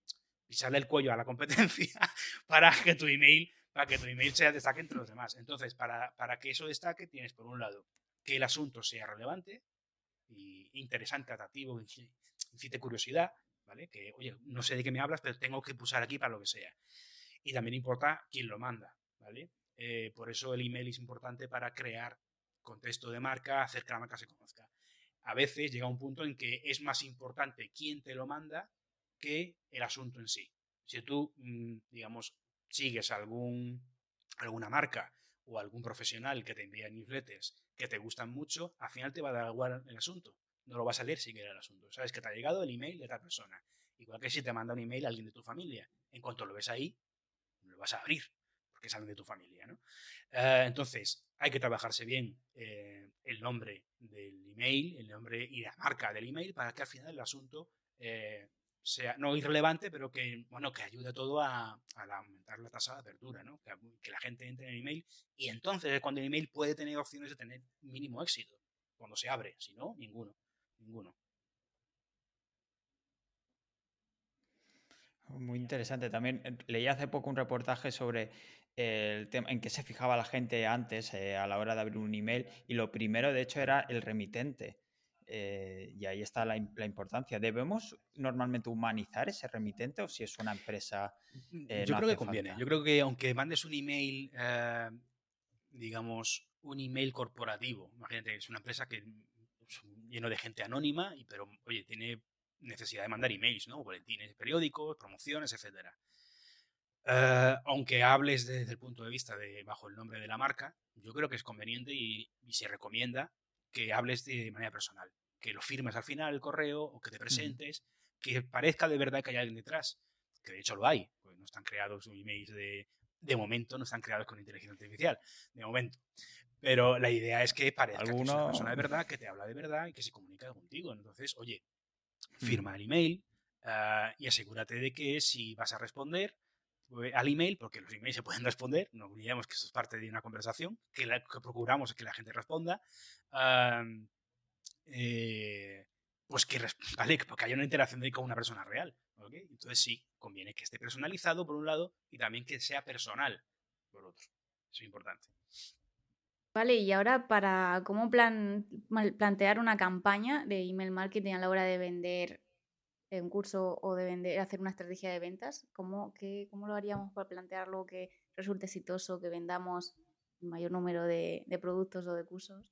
pisarle el cuello a la competencia para que tu email, para que tu email sea destaque entre los demás. Entonces, para, para que eso destaque, tienes por un lado que el asunto sea relevante, y interesante, atractivo, incite curiosidad, ¿vale? Que, oye, no sé de qué me hablas, pero tengo que pulsar aquí para lo que sea y también importa quién lo manda, ¿vale? Eh, por eso el email es importante para crear contexto de marca, hacer que la marca se conozca. A veces llega un punto en que es más importante quién te lo manda que el asunto en sí. Si tú, mm, digamos, sigues algún, alguna marca o algún profesional que te envía newsletters que te gustan mucho, al final te va a dar igual el asunto. No lo vas a leer si quieres el asunto. Sabes que te ha llegado el email de esa persona. Igual que si te manda un email alguien de tu familia. En cuanto lo ves ahí, vas a abrir, porque salen de tu familia. ¿no? Eh, entonces, hay que trabajarse bien eh, el nombre del email, el nombre y la marca del email para que al final el asunto eh, sea no irrelevante, pero que, bueno, que ayude todo a, aumentar la tasa de apertura, ¿no? que, que, la gente entre en el email y entonces es cuando el email puede tener opciones de tener mínimo éxito, cuando se abre, si no, ninguno, ninguno. Muy interesante. También eh, leí hace poco un reportaje sobre el tema en qué se fijaba la gente antes eh, a la hora de abrir un email y lo primero, de hecho, era el remitente. eh, y ahí está la, importancia. ¿Debemos normalmente humanizar ese remitente o si es una empresa? Mm, eh, yo creo que conviene. Yo creo que aunque mandes un email, digamos, un email corporativo, imagínate, es una empresa que es lleno de gente anónima, y, pero oye, tiene necesidad de mandar emails, ¿no? Boletines periódicos, promociones, etcétera. aunque hables desde el punto de vista de bajo el nombre de la marca, yo creo que es conveniente y se recomienda que hables de manera personal, que lo firmes al final el correo o que te presentes, que parezca de verdad que hay alguien detrás, que de hecho lo hay, pues no están creados emails de, de momento, no están creados con inteligencia artificial, de momento. Pero la idea es que parezca que es una persona de verdad, que te habla de verdad y que se comunica contigo. Entonces, oye, firma el email ah, y asegúrate de que si vas a responder, pues, al email, porque los emails se pueden responder, no olvidemos que esto es parte de una conversación, que, la, que procuramos que la gente responda, eh, pues que, vale, porque haya una interacción con una persona real. Entonces sí, conviene que esté personalizado por un lado y también que sea personal por otro. Eso es importante. Vale, y ahora para cómo plan, plantear una campaña de email marketing a la hora de vender un curso o de vender, hacer una estrategia de ventas, ¿cómo, qué, cómo lo haríamos para plantearlo que resulte exitoso, que vendamos el mayor número de, productos o de cursos?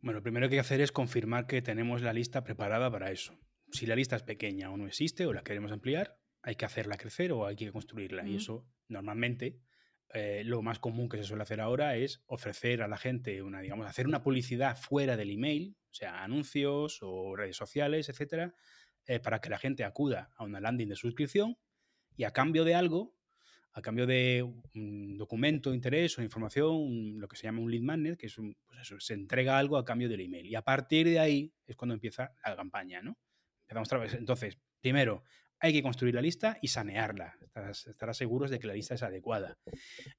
Bueno, lo primero que hay que hacer es confirmar que tenemos la lista preparada para eso. Si la lista es pequeña o no existe o la queremos ampliar, hay que hacerla crecer o hay que construirla. Y eso normalmente eh, lo más común que se suele hacer ahora es ofrecer a la gente una, digamos, hacer una publicidad fuera del email, o sea, anuncios o redes sociales, etcétera, eh, para que la gente acuda a una landing de suscripción y a cambio de algo, a cambio de un documento, interés o información, lo que se llama un lead magnet, que es un, pues eso, se entrega algo a cambio del email. Y a partir de ahí es cuando empieza la campaña, ¿no? Empezamos otra vez. Entonces, primero, hay que construir la lista y sanearla, estar, seguros de que la lista es adecuada.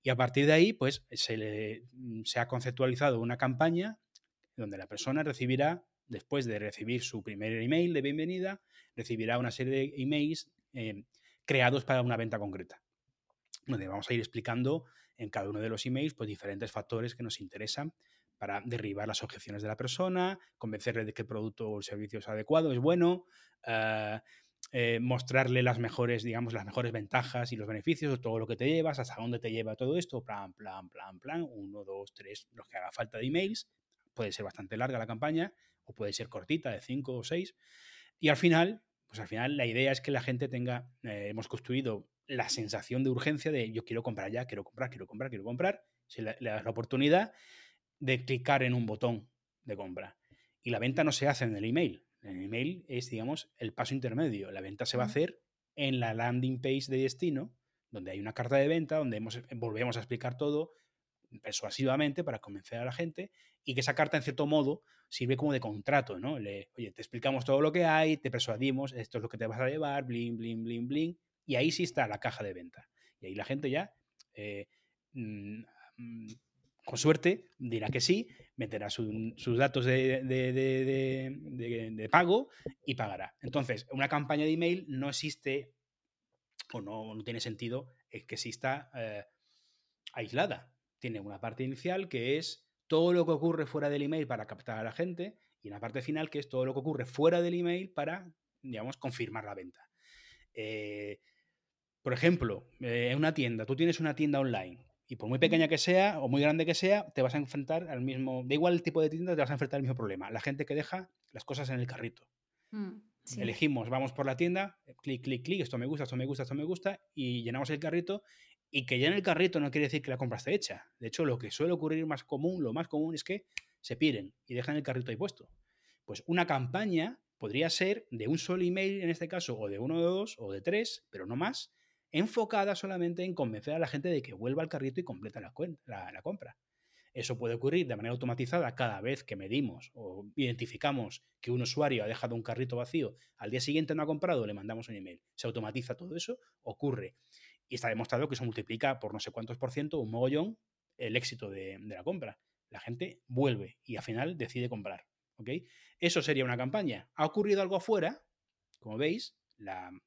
Y a partir de ahí, pues se, le, se ha conceptualizado una campaña donde la persona recibirá después de recibir su primer email de bienvenida, recibirá una serie de emails eh, creados para una venta concreta, donde vamos a ir explicando en cada uno de los emails pues, diferentes factores que nos interesan para derribar las objeciones de la persona, convencerle de que el producto o el servicio es adecuado, es bueno, eh, eh, mostrarle las mejores, digamos, las mejores ventajas y los beneficios todo lo que te llevas, hasta dónde te lleva todo esto, plan, plan, plan, plan, uno, dos, tres, los que haga falta de emails. Puede ser bastante larga la campaña, o puede ser cortita, de 5 o 6. Y al final, pues al final la idea es que la gente tenga, eh, hemos construido la sensación de urgencia de yo quiero comprar ya, quiero comprar, quiero comprar, quiero comprar. Si le, das la oportunidad de clicar en un botón de compra. Y la venta no se hace en el email. En el email es, digamos, el paso intermedio. La venta se va a hacer en la landing page de destino, donde hay una carta de venta, donde volvemos a explicar todo persuasivamente para convencer a la gente y que esa carta, en cierto modo, sirve como de contrato, ¿no? Le, oye, te explicamos todo lo que hay, te persuadimos, esto es lo que te vas a llevar, bling, bling, bling, bling, y ahí sí está la caja de venta. Y ahí la gente ya, eh, mm, mm, con suerte, dirá que sí, meterá sus datos de, pago y pagará. Entonces, una campaña de email no existe o no, tiene sentido que exista eh, aislada. Tiene una parte inicial que es todo lo que ocurre fuera del email para captar a la gente y una parte final que es todo lo que ocurre fuera del email para, digamos, confirmar la venta. Eh, por ejemplo, eh, en una tienda, tú tienes una tienda online y por muy pequeña que sea o muy grande que sea, te vas a enfrentar al mismo, da igual el tipo de tienda, te vas a enfrentar al mismo problema. La gente que deja las cosas en el carrito. Mm, Elegimos, vamos por la tienda, clic, clic, clic, esto me gusta, esto me gusta, esto me gusta, y llenamos el carrito y que ya en el carrito no quiere decir que la compra esté hecha. De hecho, lo que suele ocurrir más común, lo más común es que se piden y dejan el carrito ahí puesto. Pues una campaña podría ser de un solo email en este caso, o de uno de dos, o de tres, pero no más, enfocada solamente en convencer a la gente de que vuelva al carrito y completa la, compra. Eso puede ocurrir de manera automatizada cada vez que medimos o identificamos que un usuario ha dejado un carrito vacío, al día siguiente no ha comprado, le mandamos un email. Se automatiza todo eso, ocurre. Y está demostrado que eso multiplica por no sé cuántos por ciento, un mogollón, el éxito de, la compra. La gente vuelve y al final decide comprar. Eso sería una campaña. ¿Ha ocurrido algo afuera? Como veis,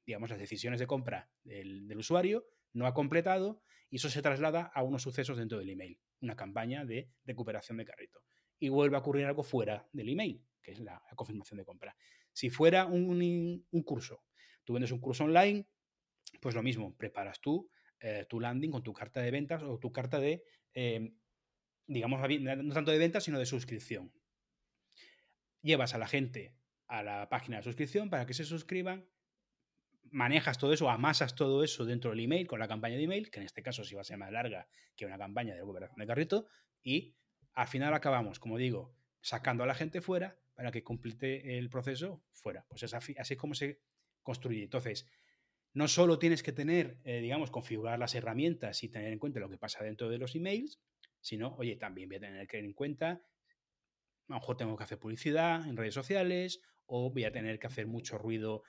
digamos, las decisiones de compra del, del usuario no ha completado y eso se traslada a unos sucesos dentro del email, una campaña de recuperación de carrito. y vuelve a ocurrir algo fuera del email, que es la, confirmación de compra. Si fuera un, curso, tú vendes un curso online, pues lo mismo, preparas tú eh, tu landing con tu carta de ventas o tu carta de, em, digamos, no tanto de ventas, sino de suscripción. Llevas a la gente a la página de suscripción para que se suscriban, manejas todo eso, amasas todo eso dentro del email con la campaña de email, que en este caso sí va a ser más larga que una campaña de recuperación de carrito, y al final acabamos, como digo, sacando a la gente fuera para que complete el proceso fuera. Pues es así, es como se construye. Entonces, no solo tienes que tener, eh, digamos, configurar las herramientas y tener en cuenta lo que pasa dentro de los emails, sino, oye, también voy a tener que tener en cuenta, a lo mejor tengo que hacer publicidad en redes sociales o voy a tener que hacer mucho ruido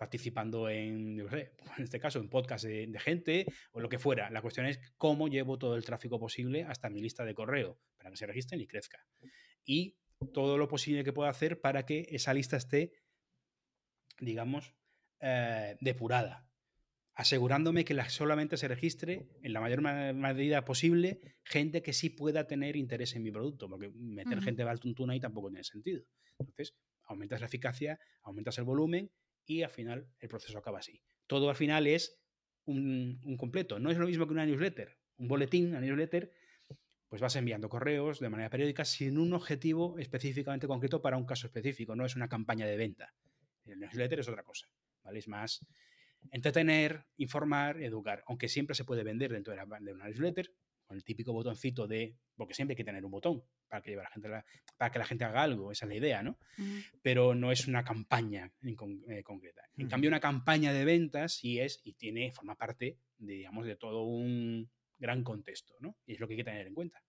participando en, no sé, en este caso, en podcast de, gente o lo que fuera. La cuestión es cómo llevo todo el tráfico posible hasta mi lista de correo para que se registren y crezca. Y todo lo posible que pueda hacer para que esa lista esté, digamos, eh, depurada, asegurándome que la, solamente se registre en la mayor medida posible gente que sí pueda tener interés en mi producto, porque meter gente de tuntuna ahí tampoco tiene sentido. Entonces, aumentas la eficacia, aumentas el volumen y al final el proceso acaba así. Todo al final es un, completo. No es lo mismo que una newsletter. Un boletín, una newsletter, pues vas enviando correos de manera periódica sin un objetivo específicamente concreto para un caso específico. No es una campaña de venta. El newsletter es otra cosa. ¿vale? Es más entretener, informar, educar. Aunque siempre se puede vender dentro de, de una newsletter, con el típico botoncito de, porque siempre hay que tener un botón para que, la gente, para que la gente haga algo, esa es la idea, ¿no? Pero no es una campaña en eh, concreta. En cambio, una campaña de ventas sí es y tiene, forma parte, de, digamos, de todo un gran contexto, ¿no? Y es lo que hay que tener en cuenta.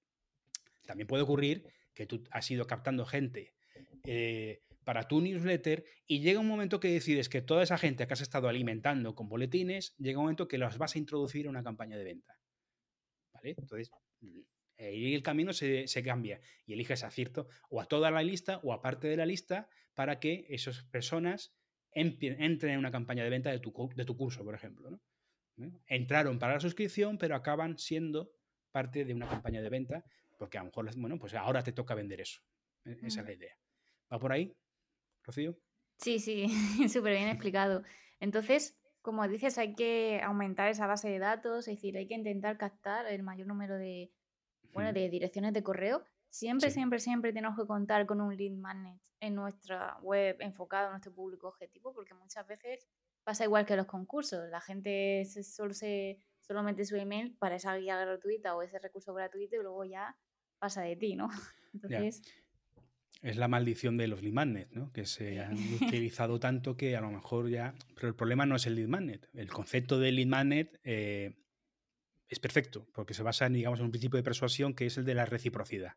También puede ocurrir que tú has ido captando gente eh, para tu newsletter y llega un momento que decides que toda esa gente que has estado alimentando con boletines, llega un momento que los vas a introducir en una campaña de venta. Entonces, ahí el camino se, cambia y eliges a cierto o a toda la lista o a parte de la lista para que esas personas entren en una campaña de venta de tu, de tu curso, por ejemplo. ¿Eh? Entraron para la suscripción, pero acaban siendo parte de una campaña de venta porque a lo mejor, bueno, pues ahora te toca vender eso. E, esa es mm. la idea. ¿Va por ahí, Rocío? Sí, sí, súper bien explicado. Entonces, como dices, hay que aumentar esa base de datos, es decir, hay que intentar captar el mayor número de, bueno, de direcciones de correo. Siempre, siempre, siempre tenemos que contar con un lead magnet en nuestra web enfocado a nuestro público objetivo, porque muchas veces pasa igual que los concursos. La gente solo, se, solo mete su email para esa guía gratuita o ese recurso gratuito y luego ya pasa de ti, ¿no? Entonces... Es la maldición de los lead magnets, ¿no? que se han utilizado tanto que a lo mejor ya... Pero el problema no es el lead magnet. El concepto del lead magnet eh, es perfecto, porque se basa en, digamos, en un principio de persuasión que es el de la reciprocidad.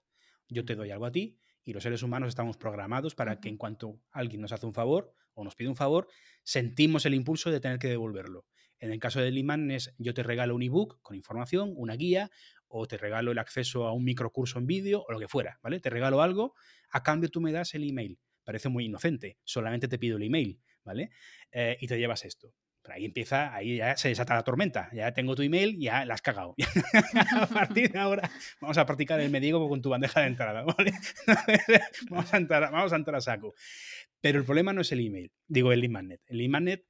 Yo te doy algo a ti y los seres humanos estamos programados para que en cuanto alguien nos hace un favor o nos pide un favor, sentimos el impulso de tener que devolverlo. En el caso del imán es yo te regalo un ebook con información, una guía, o te regalo el acceso a un microcurso en vídeo o lo que fuera, ¿vale? Te regalo algo, a cambio tú me das el email. Parece muy inocente, solamente te pido el email, ¿vale? Eh, y te llevas esto. Pero ahí empieza, ahí ya se desata la tormenta. Ya tengo tu email, ya la has cagado. a partir de ahora vamos a practicar el medigo con tu bandeja de entrada, ¿vale? vamos, a entrar, vamos a entrar a saco. Pero el problema no es el email, digo el lead. El lead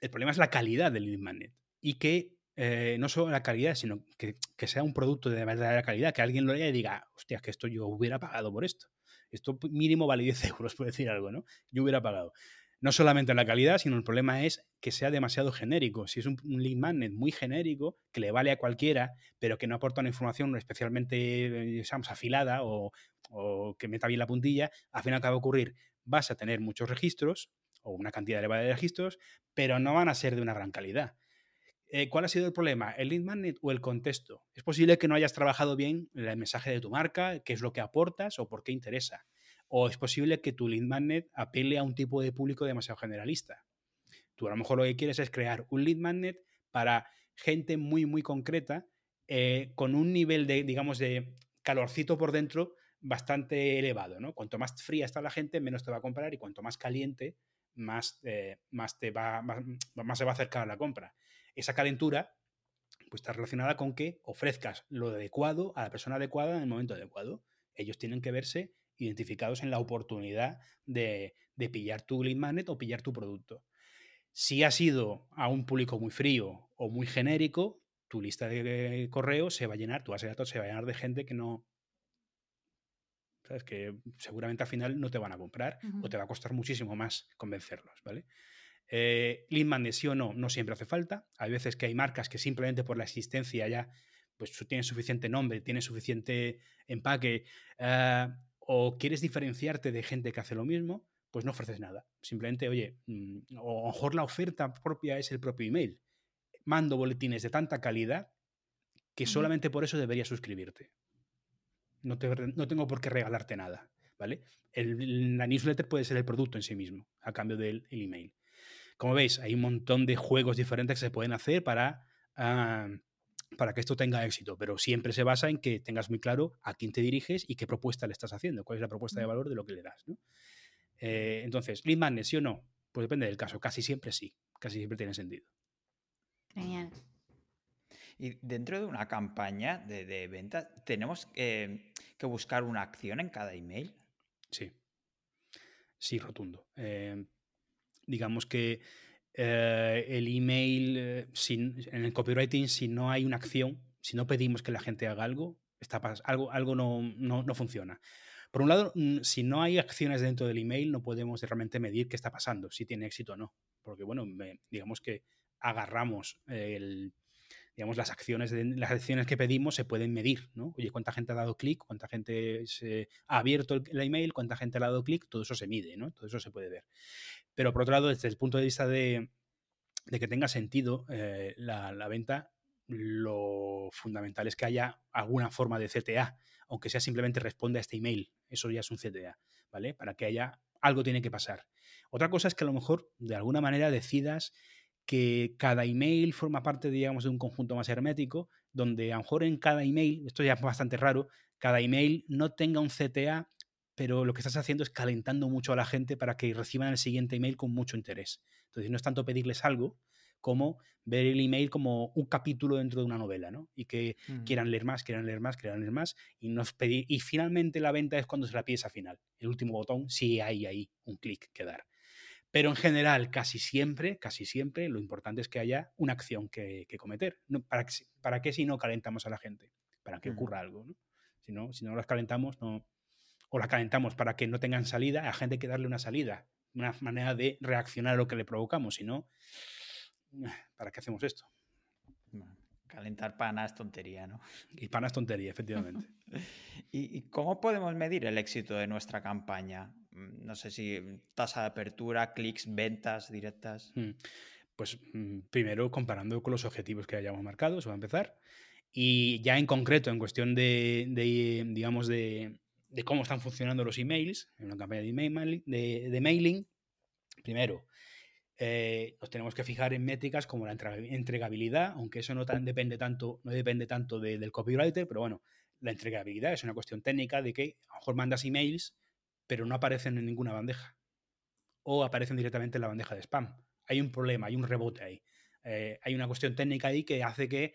el problema es la calidad del lead magnet. Y que eh, no solo la calidad, sino que, sea un producto de verdadera calidad, que alguien lo lea y diga, hostia, que esto yo hubiera pagado por esto. Esto mínimo vale 10 euros, por decir algo, ¿no? Yo hubiera pagado. No solamente la calidad, sino el problema es que sea demasiado genérico. Si es un, lead magnet muy genérico, que le vale a cualquiera, pero que no aporta una información especialmente, digamos, afilada o, o que meta bien la puntilla, al final acaba de ocurrir, vas a tener muchos registros o una cantidad elevada de registros, pero no van a ser de una gran calidad. Eh, ¿Cuál ha sido el problema? ¿El lead magnet o el contexto? Es posible que no hayas trabajado bien el mensaje de tu marca, qué es lo que aportas o por qué interesa. O es posible que tu lead magnet apele a un tipo de público demasiado generalista. Tú a lo mejor lo que quieres es crear un lead magnet para gente muy, muy concreta, eh, con un nivel de, digamos, de calorcito por dentro bastante elevado. ¿no? Cuanto más fría está la gente, menos te va a comprar y cuanto más caliente, más, eh, más, te va, más se va a acercar a la compra esa calentura pues está relacionada con que ofrezcas lo adecuado a la persona adecuada en el momento adecuado. Ellos tienen que verse identificados en la oportunidad de, de pillar tu lead magnet o pillar tu producto. Si ha sido a un público muy frío o muy genérico, tu lista de correo se va a llenar, tu base de datos se va a llenar de gente que no, ¿sabes? Que seguramente al final no te van a comprar o te va a costar muchísimo más convencerlos, ¿vale? Eh, lead magnet sí o no, no siempre hace falta. Hay veces que hay marcas que simplemente por la existencia ya pues tienen suficiente nombre, tienen suficiente empaque, ah, o quieres diferenciarte de gente que hace lo mismo, pues no ofreces nada. Simplemente, oye, mm, o a lo mejor la oferta propia es el propio email. Mando boletines de tanta calidad que solamente por eso deberías suscribirte. No, no tengo por qué regalarte nada, ¿vale? la newsletter puede ser el producto en sí mismo, a cambio del email. Como veis, hay un montón de juegos diferentes que se pueden hacer para, ah, para que esto tenga éxito, pero siempre se basa en que tengas muy claro a quién te diriges y qué propuesta le estás haciendo, cuál es la propuesta de valor de lo que le das. Eh, entonces, lead magnet, ¿sí o no? Pues depende del caso, casi siempre sí, casi siempre tiene sentido. Genial. Y dentro de una campaña de, de venta, ¿tenemos que buscar una acción en cada email? Sí. Sí, rotundo. Eh, digamos que eh, el email, eh, sin, en el copywriting, si no hay una acción, si no pedimos que la gente haga algo, está, algo, algo no, no, funciona. Por un lado, mm, si no hay acciones dentro del email, no podemos realmente medir qué está pasando, si tiene éxito o no. Porque, bueno, digamos que agarramos el, digamos, las acciones, las acciones que pedimos se pueden medir, ¿no? Oye, cuánta gente ha dado clic, cuánta gente se ha abierto el, email, cuánta gente ha dado clic, todo eso se mide, ¿no? Todo eso se puede ver. Pero por otro lado, desde el punto de vista de, que tenga sentido eh, la, venta, lo fundamental es que haya alguna forma de CTA, aunque sea simplemente responde a este email. Eso ya es un CTA, ¿vale? Para que haya algo tiene que pasar. Otra cosa es que a lo mejor de alguna manera decidas que cada email forma parte, digamos, de un conjunto más hermético, donde a lo mejor en cada email, esto ya es bastante raro, cada email no tenga un CTA, pero lo que estás haciendo es calentando mucho a la gente para que reciban el siguiente email con mucho interés. Entonces no es tanto pedirles algo como ver el email como un capítulo dentro de una novela, ¿no? Y que quieran leer más, quieran leer más, quieran leer más, y, nos pedir, y finalmente la venta es cuando se la pides al final. El último botón, si hay ahí un clic que dar. Pero en general, casi siempre, casi siempre, lo importante es que haya una acción que, cometer. ¿para, ¿Para qué si no calentamos a la gente? Para que ocurra algo, ¿no? Si no, si no las calentamos, no. O las calentamos para que no tengan salida, a la gente hay que darle una salida, una manera de reaccionar a lo que le provocamos. Si no, ¿para qué hacemos esto? Calentar pana es tontería, ¿no? Y pana es tontería, efectivamente. ¿Y, cómo podemos medir el éxito de nuestra campaña? Mm, no sé si tasa de apertura, clics, ventas directas. Mm, pues mm, primero comparando con los objetivos que hayamos marcado, eso va a empezar. Y ya en concreto, en cuestión de, digamos, de, cómo están funcionando los emails, en una campaña de, email, de, mailing, primero, eh, nos tenemos que fijar en métricas como la entregabilidad, aunque eso no tan depende tanto, no depende tanto del copywriter, pero bueno, la entregabilidad es una cuestión técnica de que a lo mejor mandas emails pero no aparecen en ninguna bandeja. O aparecen directamente en la bandeja de spam. Hay un problema, hay un rebote ahí. Eh, hay una cuestión técnica ahí que hace que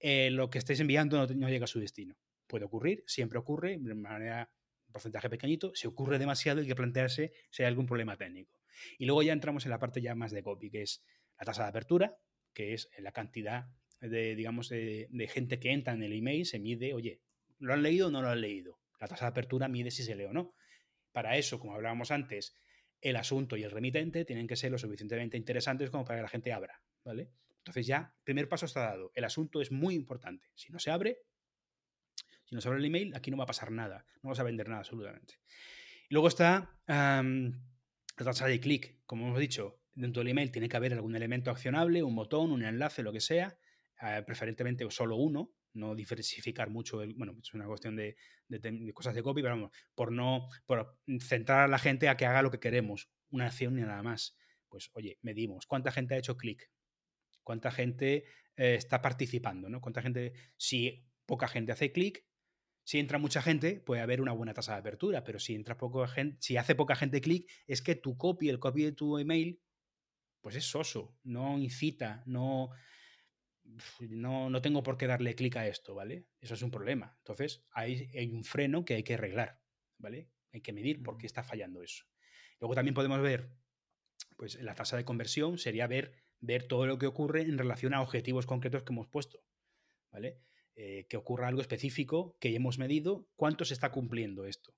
eh, lo que estés enviando no, no, llegue a su destino. Puede ocurrir, siempre ocurre, de manera un porcentaje pequeñito. Si ocurre demasiado, hay que plantearse si hay algún problema técnico. Y luego ya entramos en la parte ya más de copy, que es la tasa de apertura, que es la cantidad de, digamos, de, de gente que entra en el email, se mide, oye, ¿lo han leído o no lo han leído? La tasa de apertura mide si se lee o no. Para eso, como hablábamos antes, el asunto y el remitente tienen que ser lo suficientemente interesantes como para que la gente abra, ¿vale? Entonces ya, primer paso está dado. El asunto es muy importante. Si no se abre, si no se abre el email, aquí no va a pasar nada. No vas a vender nada absolutamente. Y luego está la tasa de clic. Como hemos dicho, dentro del email tiene que haber algún elemento accionable, un botón, un enlace, lo que sea, eh, preferentemente solo uno, no diversificar mucho, el, bueno, es una cuestión de, cosas de copy, pero vamos, por no, por centrar a la gente a que haga lo que queremos, una acción ni nada más. Pues oye, medimos, ¿cuánta gente ha hecho clic? ¿Cuánta gente eh, está participando? ¿no? ¿Cuánta gente, si poca gente hace clic, si entra mucha gente, puede haber una buena tasa de apertura, pero si entra poca gente, si hace poca gente clic, es que tu copy, el copy de tu email, pues es soso, no incita, no, no, no tengo por qué darle clic a esto, ¿vale? Eso es un problema. Entonces, hay, hay un freno que hay que arreglar, ¿vale? Hay que medir por qué está fallando eso. Luego también podemos ver, pues la tasa de conversión sería ver, ver todo lo que ocurre en relación a objetivos concretos que hemos puesto, ¿vale? Eh, que ocurra algo específico que hemos medido, cuánto se está cumpliendo esto.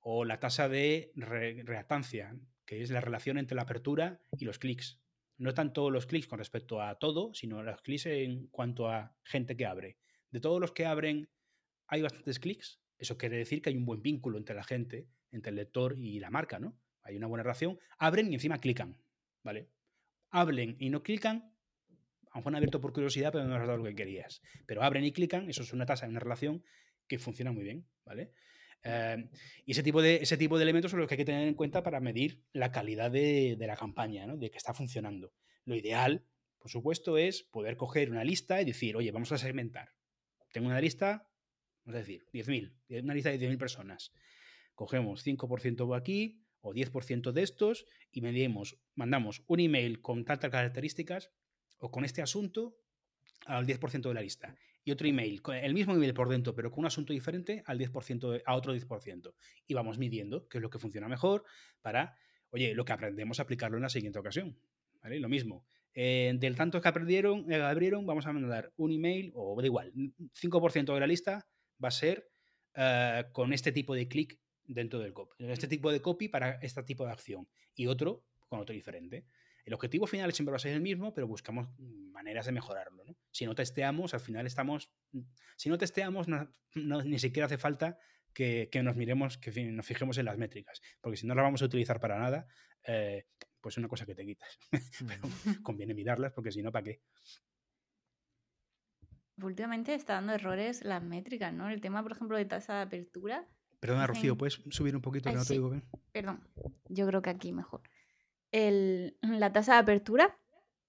O la tasa de reactancia, que es la relación entre la apertura y los clics. No tanto los clics con respecto a todo, sino los clics en cuanto a gente que abre. De todos los que abren, hay bastantes clics. Eso quiere decir que hay un buen vínculo entre la gente, entre el lector y la marca, ¿no? Hay una buena relación. Abren y encima clican, ¿vale? Hablen y no clican, a lo mejor han abierto por curiosidad, pero no has dado lo que querías. Pero abren y clican, eso es una tasa, una relación que funciona muy bien, ¿vale? Em, y ese tipo, de, ese tipo de elementos son los que hay que tener en cuenta para medir la calidad de, la campaña, ¿no? de que está funcionando. Lo ideal, por supuesto, es poder coger una lista y decir, oye, vamos a segmentar. Tengo una lista, vamos a decir, 10.000, una lista de 10.000 personas. Cogemos 5% aquí o 10% de estos y medimos, mandamos un email con tantas características o con este asunto al 10% de la lista y otro email, el mismo email por dentro, pero con un asunto diferente al 10%, a otro 10%. Y vamos midiendo qué es lo que funciona mejor para, oye, lo que aprendemos, aplicarlo en la siguiente ocasión. ¿Vale? Lo mismo. Eh, del tanto que aprendieron, eh, abrieron, vamos a mandar un email, o da igual, 5% de la lista va a ser eh, con este tipo de clic dentro del copy, este tipo de copy para este tipo de acción, y otro con otro diferente. El objetivo final siempre va a ser el mismo, pero buscamos maneras de mejorarlo. Si no testeamos, al final estamos. Si no testeamos, ni siquiera hace falta que, nos miremos, que nos fijemos en las métricas, porque si no las vamos a utilizar para nada, eh, pues es una cosa que te quitas. pero conviene mirarlas, porque si no, ¿para qué? Últimamente está dando errores las métricas, ¿no? El tema, por ejemplo, de tasa de apertura. Perdona, Rocío, ¿puedes subir un poquito? que no te digo bien. Perdón, yo creo que aquí mejor la tasa de apertura.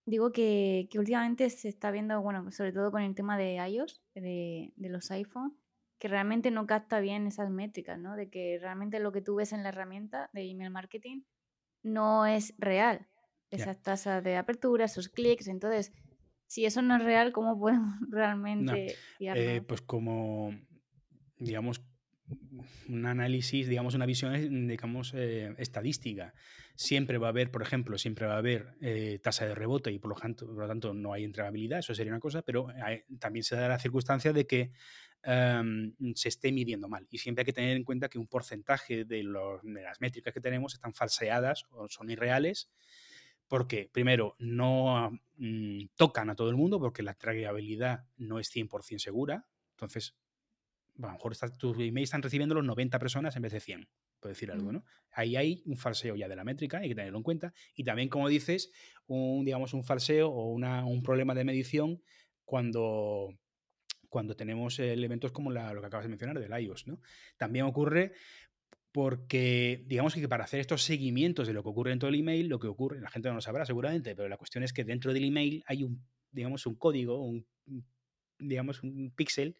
Digo que, últimamente se está viendo, bueno, sobre todo con el tema de iOS, de, los iPhone, que realmente no capta bien esas métricas, ¿no? De que realmente lo que tú ves en la herramienta de email marketing no es real. Esas tasas de apertura, esos clics. Entonces, si eso no es real, ¿cómo podemos realmente eh, pues como, digamos, un análisis, digamos, una visión, digamos, eh, estadística. Siempre va a haber, por ejemplo, siempre va a haber eh, tasa de rebote y por lo, tanto, por lo tanto no hay entregabilidad, eso sería una cosa, pero también se da la circunstancia de que em, se esté midiendo mal. Y siempre hay que tener en cuenta que un porcentaje de, las métricas que tenemos están falseadas o son irreales porque, primero, no mm, tocan a todo el mundo porque la entregabilidad no es 100% segura. Entonces, a lo mejor tus emails están recibiendo los 90 personas en vez de 100, por decir algo, ¿no? Ahí hay un falseo ya de la métrica, hay que tenerlo en cuenta. Y también, como dices, un, digamos, un falseo o un problema de medición cuando, cuando tenemos elementos como lo que acabas de mencionar del iOS, ¿no? También ocurre porque digamos que para hacer estos seguimientos de lo que ocurre dentro del email, lo que ocurre, la gente no lo sabrá seguramente, pero la cuestión es que dentro del email hay un, digamos, un código, un, digamos, un píxel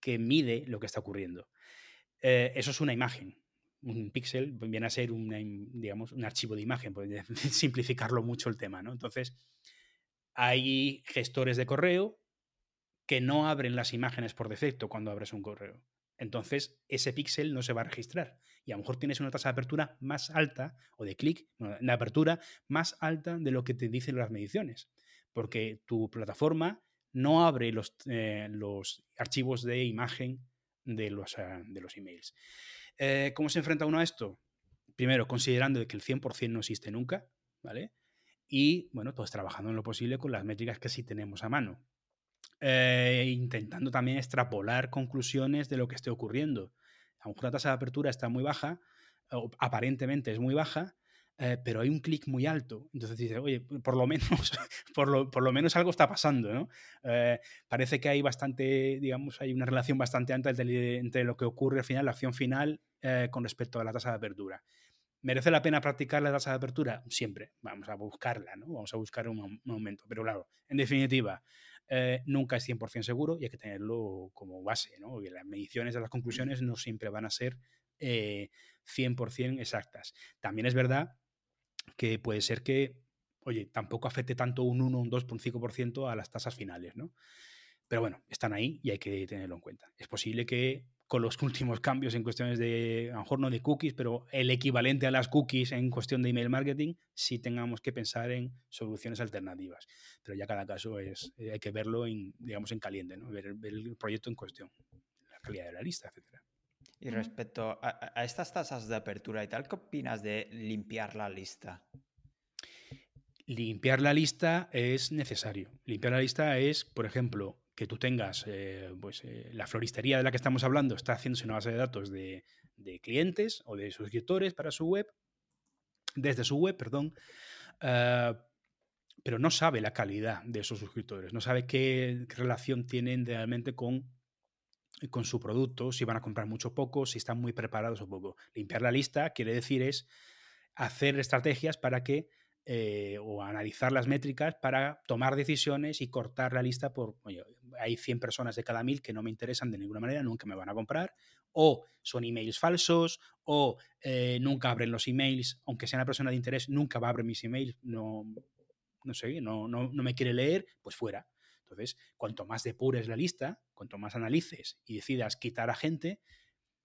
que mide lo que está ocurriendo. Eh, eso es una imagen. Un píxel viene a ser digamos, un archivo de imagen, por simplificarlo mucho el tema. ¿no? Entonces, hay gestores de correo que no abren las imágenes por defecto cuando abres un correo. Entonces, ese píxel no se va a registrar. Y a lo mejor tienes una tasa de apertura más alta, o de clic, de apertura más alta de lo que te dicen las mediciones. Porque tu plataforma no abre los, eh, los archivos de imagen de los, ah, de los emails. Eh, ¿Cómo se enfrenta uno a esto? Primero, considerando que el 100% no existe nunca, ¿vale? Y, bueno, pues trabajando en lo posible con las métricas que sí tenemos a mano. Eh, intentando también extrapolar conclusiones de lo que esté ocurriendo. Aunque la tasa de apertura está muy baja, o aparentemente es muy baja, eh, pero hay un clic muy alto. Entonces dices, oye, por lo menos, por lo, por lo menos algo está pasando, ¿no? Eh, parece que hay bastante, digamos, hay una relación bastante alta entre, lo que ocurre al final, la acción final, eh, con respecto a la tasa de apertura. ¿Merece la pena practicar la tasa de apertura? Siempre. Vamos a buscarla, ¿no? Vamos a buscar un, aumento. Pero claro, en definitiva, nunca es 100% seguro y hay que tenerlo como base, ¿no? Y las mediciones de las conclusiones no siempre van a ser 100% exactas. También es verdad que puede ser que, oye, tampoco afecte tanto un 1, un 2, un 5% a las tasas finales, ¿no? Pero bueno, están ahí y hay que tenerlo en cuenta. Es posible que con los últimos cambios en cuestiones de, a lo mejor no de cookies, pero el equivalente a las cookies en cuestión de email marketing, sí tengamos que pensar en soluciones alternativas. Pero ya cada caso es, eh, hay que verlo digamos, en caliente, ¿no? ver, el proyecto en cuestión, la calidad de la lista, etcétera. Y respecto a, a, estas tasas de apertura y tal, ¿qué opinas de limpiar la lista? Limpiar la lista es necesario. Limpiar la lista es, por ejemplo, que tú tengas, eh, pues eh, la floristería de la que estamos hablando está haciéndose una base de datos de, clientes o de suscriptores para su web, desde su web, perdón, ah, pero no sabe la calidad de esos suscriptores, no sabe qué, relación tienen realmente con, con su producto, si van a comprar mucho o poco, si están muy preparados o poco. Limpiar la lista quiere decir es hacer estrategias para que eh, o analizar las métricas para tomar decisiones y cortar la lista por, hay 100 personas de cada mil que no me interesan de ninguna manera, nunca me van a comprar, o son emails falsos, o eh, nunca abren los emails, aunque sea una persona de interés, nunca va a abrir mis emails, no, no sé, no, no me quiere leer, pues fuera. Entonces, cuanto más depures la lista, cuanto más analices y decidas quitar a gente,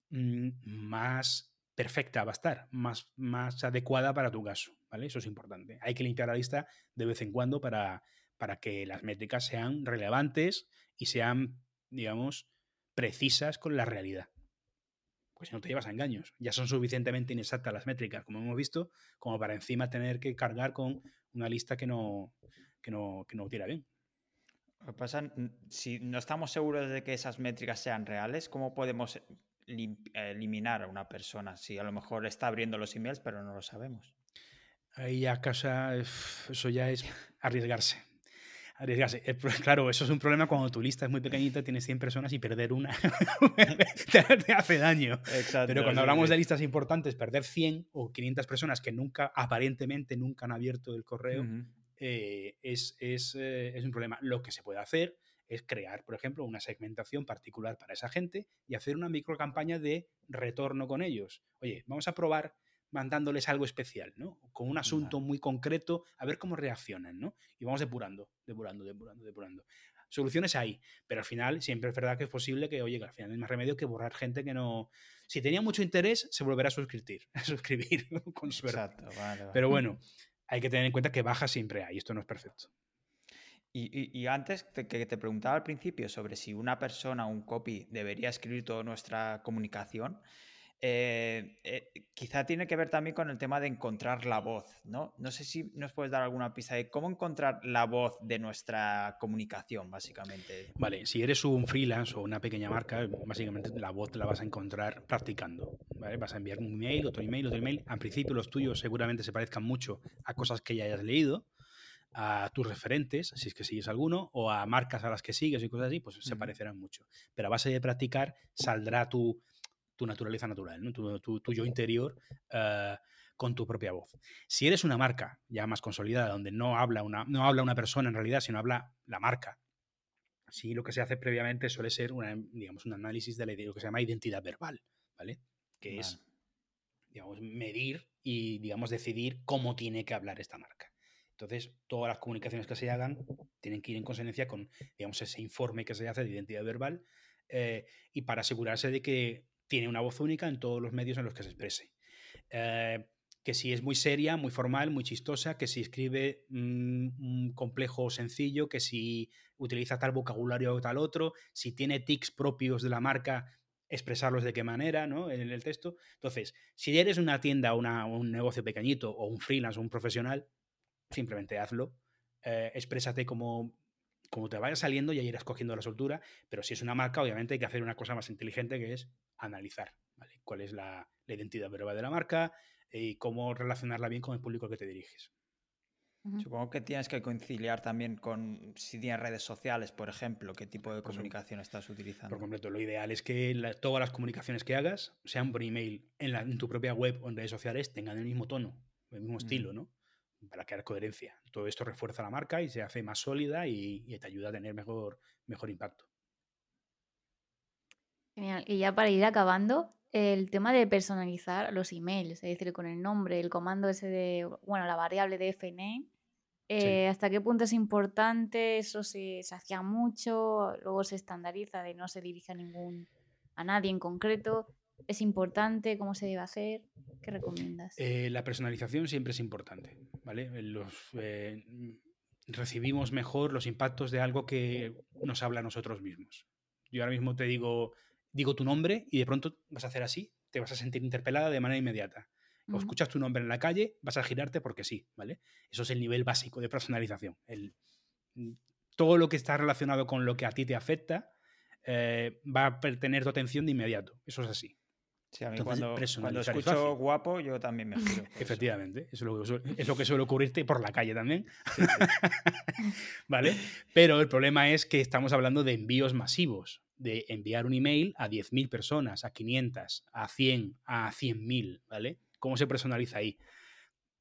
mm, más perfecta va a estar, más, más adecuada para tu caso, ¿vale? Eso es importante. Hay que limpiar la lista de vez en cuando para, para que las métricas sean relevantes y sean, digamos, precisas con la realidad. Pues si no te llevas a engaños. Ya son suficientemente inexactas las métricas, como hemos visto, como para encima tener que cargar con una lista que no, que no, que no tira bien. Pasa, si no estamos seguros de que esas métricas sean reales, ¿cómo podemos eliminar a una persona si a lo mejor está abriendo los emails pero no lo sabemos. Ahí ya casa, eso ya es arriesgarse. Arriesgarse. Claro, eso es un problema cuando tu lista es muy pequeñita, tienes 100 personas y perder una te, hace daño. Pero cuando hablamos de listas importantes, perder 100 o 500 personas que nunca, aparentemente, nunca han abierto el correo, eh, es, es, eh, es un problema. Lo que se puede hacer es crear, por ejemplo, una segmentación particular para esa gente y hacer una micro campaña de retorno con ellos. Oye, vamos a probar mandándoles algo especial, ¿no? Con un asunto muy concreto, a ver cómo reaccionan, ¿no? Y vamos depurando, depurando, depurando, depurando. Soluciones hay, pero al final siempre es verdad que es posible que, oye, que al final hay más remedio que borrar gente que no... Si tenía mucho interés, se volverá a suscribir, a suscribir con suerte. Exacto, Pero bueno, hay que tener en cuenta que baja siempre hay, esto no es perfecto. Y, antes que te preguntaba al principio sobre si una persona, un copy, debería escribir toda nuestra comunicación, eh, eh, quizá tiene que ver también con el tema de encontrar la voz, ¿no? No sé si nos puedes dar alguna pista de cómo encontrar la voz de nuestra comunicación, básicamente. Vale, si eres un freelance o una pequeña marca, básicamente la voz la vas a encontrar practicando, ¿vale? Vas a enviar un email, otro email, otro email. Al principio los tuyos seguramente se parezcan mucho a cosas que ya hayas leído, a tus referentes, si es que sigues alguno, o a marcas a las que sigues y cosas así, pues se parecerán mucho. Pero a base de practicar saldrá tu, tu naturaleza natural, ¿no? tu, tu, yo interior eh, con tu propia voz. Si eres una marca ya más consolidada, donde no habla, una, no habla una persona en realidad, sino habla la marca, sí lo que se hace previamente suele ser una, digamos, un análisis de lo que se llama identidad verbal, ¿vale? Que es, digamos, medir y, digamos, decidir cómo tiene que hablar esta marca. Entonces, todas las comunicaciones que se hagan tienen que ir en consonancia con, digamos, ese informe que se hace de identidad verbal eh, y para asegurarse de que tiene una voz única en todos los medios en los que se exprese. Eh, que si es muy seria, muy formal, muy chistosa, que si escribe mm, un complejo sencillo, que si utiliza tal vocabulario o tal otro, si tiene tics propios de la marca, expresarlos de qué manera, ¿no? En el texto. Entonces, si eres una tienda o un negocio pequeñito o un freelance o un profesional, simplemente hazlo, eh, exprésate como, como te vaya saliendo y ahí irás cogiendo la soltura, pero si es una marca, obviamente hay que hacer una cosa más inteligente que es analizar cuál es la, identidad verbal de la marca y cómo relacionarla bien con el público que te diriges. Supongo que tienes que conciliar también con si tienes redes sociales, por ejemplo, qué tipo de comunicación estás utilizando. Por completo, lo ideal es que todas las comunicaciones que hagas, sean por email, en, en, tu propia web o en redes sociales, tengan el mismo tono, el mismo estilo, ¿no? Para crear coherencia. Todo esto refuerza la marca y se hace más sólida y, te ayuda a tener mejor, mejor impacto. Genial. Y ya para ir acabando, el tema de personalizar los emails, es decir, con el nombre, el comando ese de, bueno, la variable de fname, Eh, ¿Hasta qué punto es importante? Eso se, hacía mucho, luego se estandariza de no se dirige a ningún a nadie en concreto. ¿Es importante? ¿Cómo se debe hacer? ¿Qué recomiendas? Eh, la personalización siempre es importante, ¿vale? Los, eh, recibimos mejor los impactos de algo que nos habla a nosotros mismos. Yo ahora mismo te digo, digo tu nombre y de pronto vas a hacer así, te vas a sentir interpelada de manera inmediata. O escuchas tu nombre en la calle, vas a girarte porque sí, ¿vale? Eso es el nivel básico de personalización. El, todo lo que está relacionado con lo que a ti te afecta eh, va a tener tu atención de inmediato. Eso es así. Sí, a mí cuando, escucho guapo, yo también me giro. Efectivamente, eso es lo, que suele, ocurrirte por la calle también. ¿Vale? Pero el problema es que estamos hablando de envíos masivos, de enviar un email a 10.000 personas, a 500, a 100, a 100.000, ¿vale? ¿Cómo se personaliza ahí?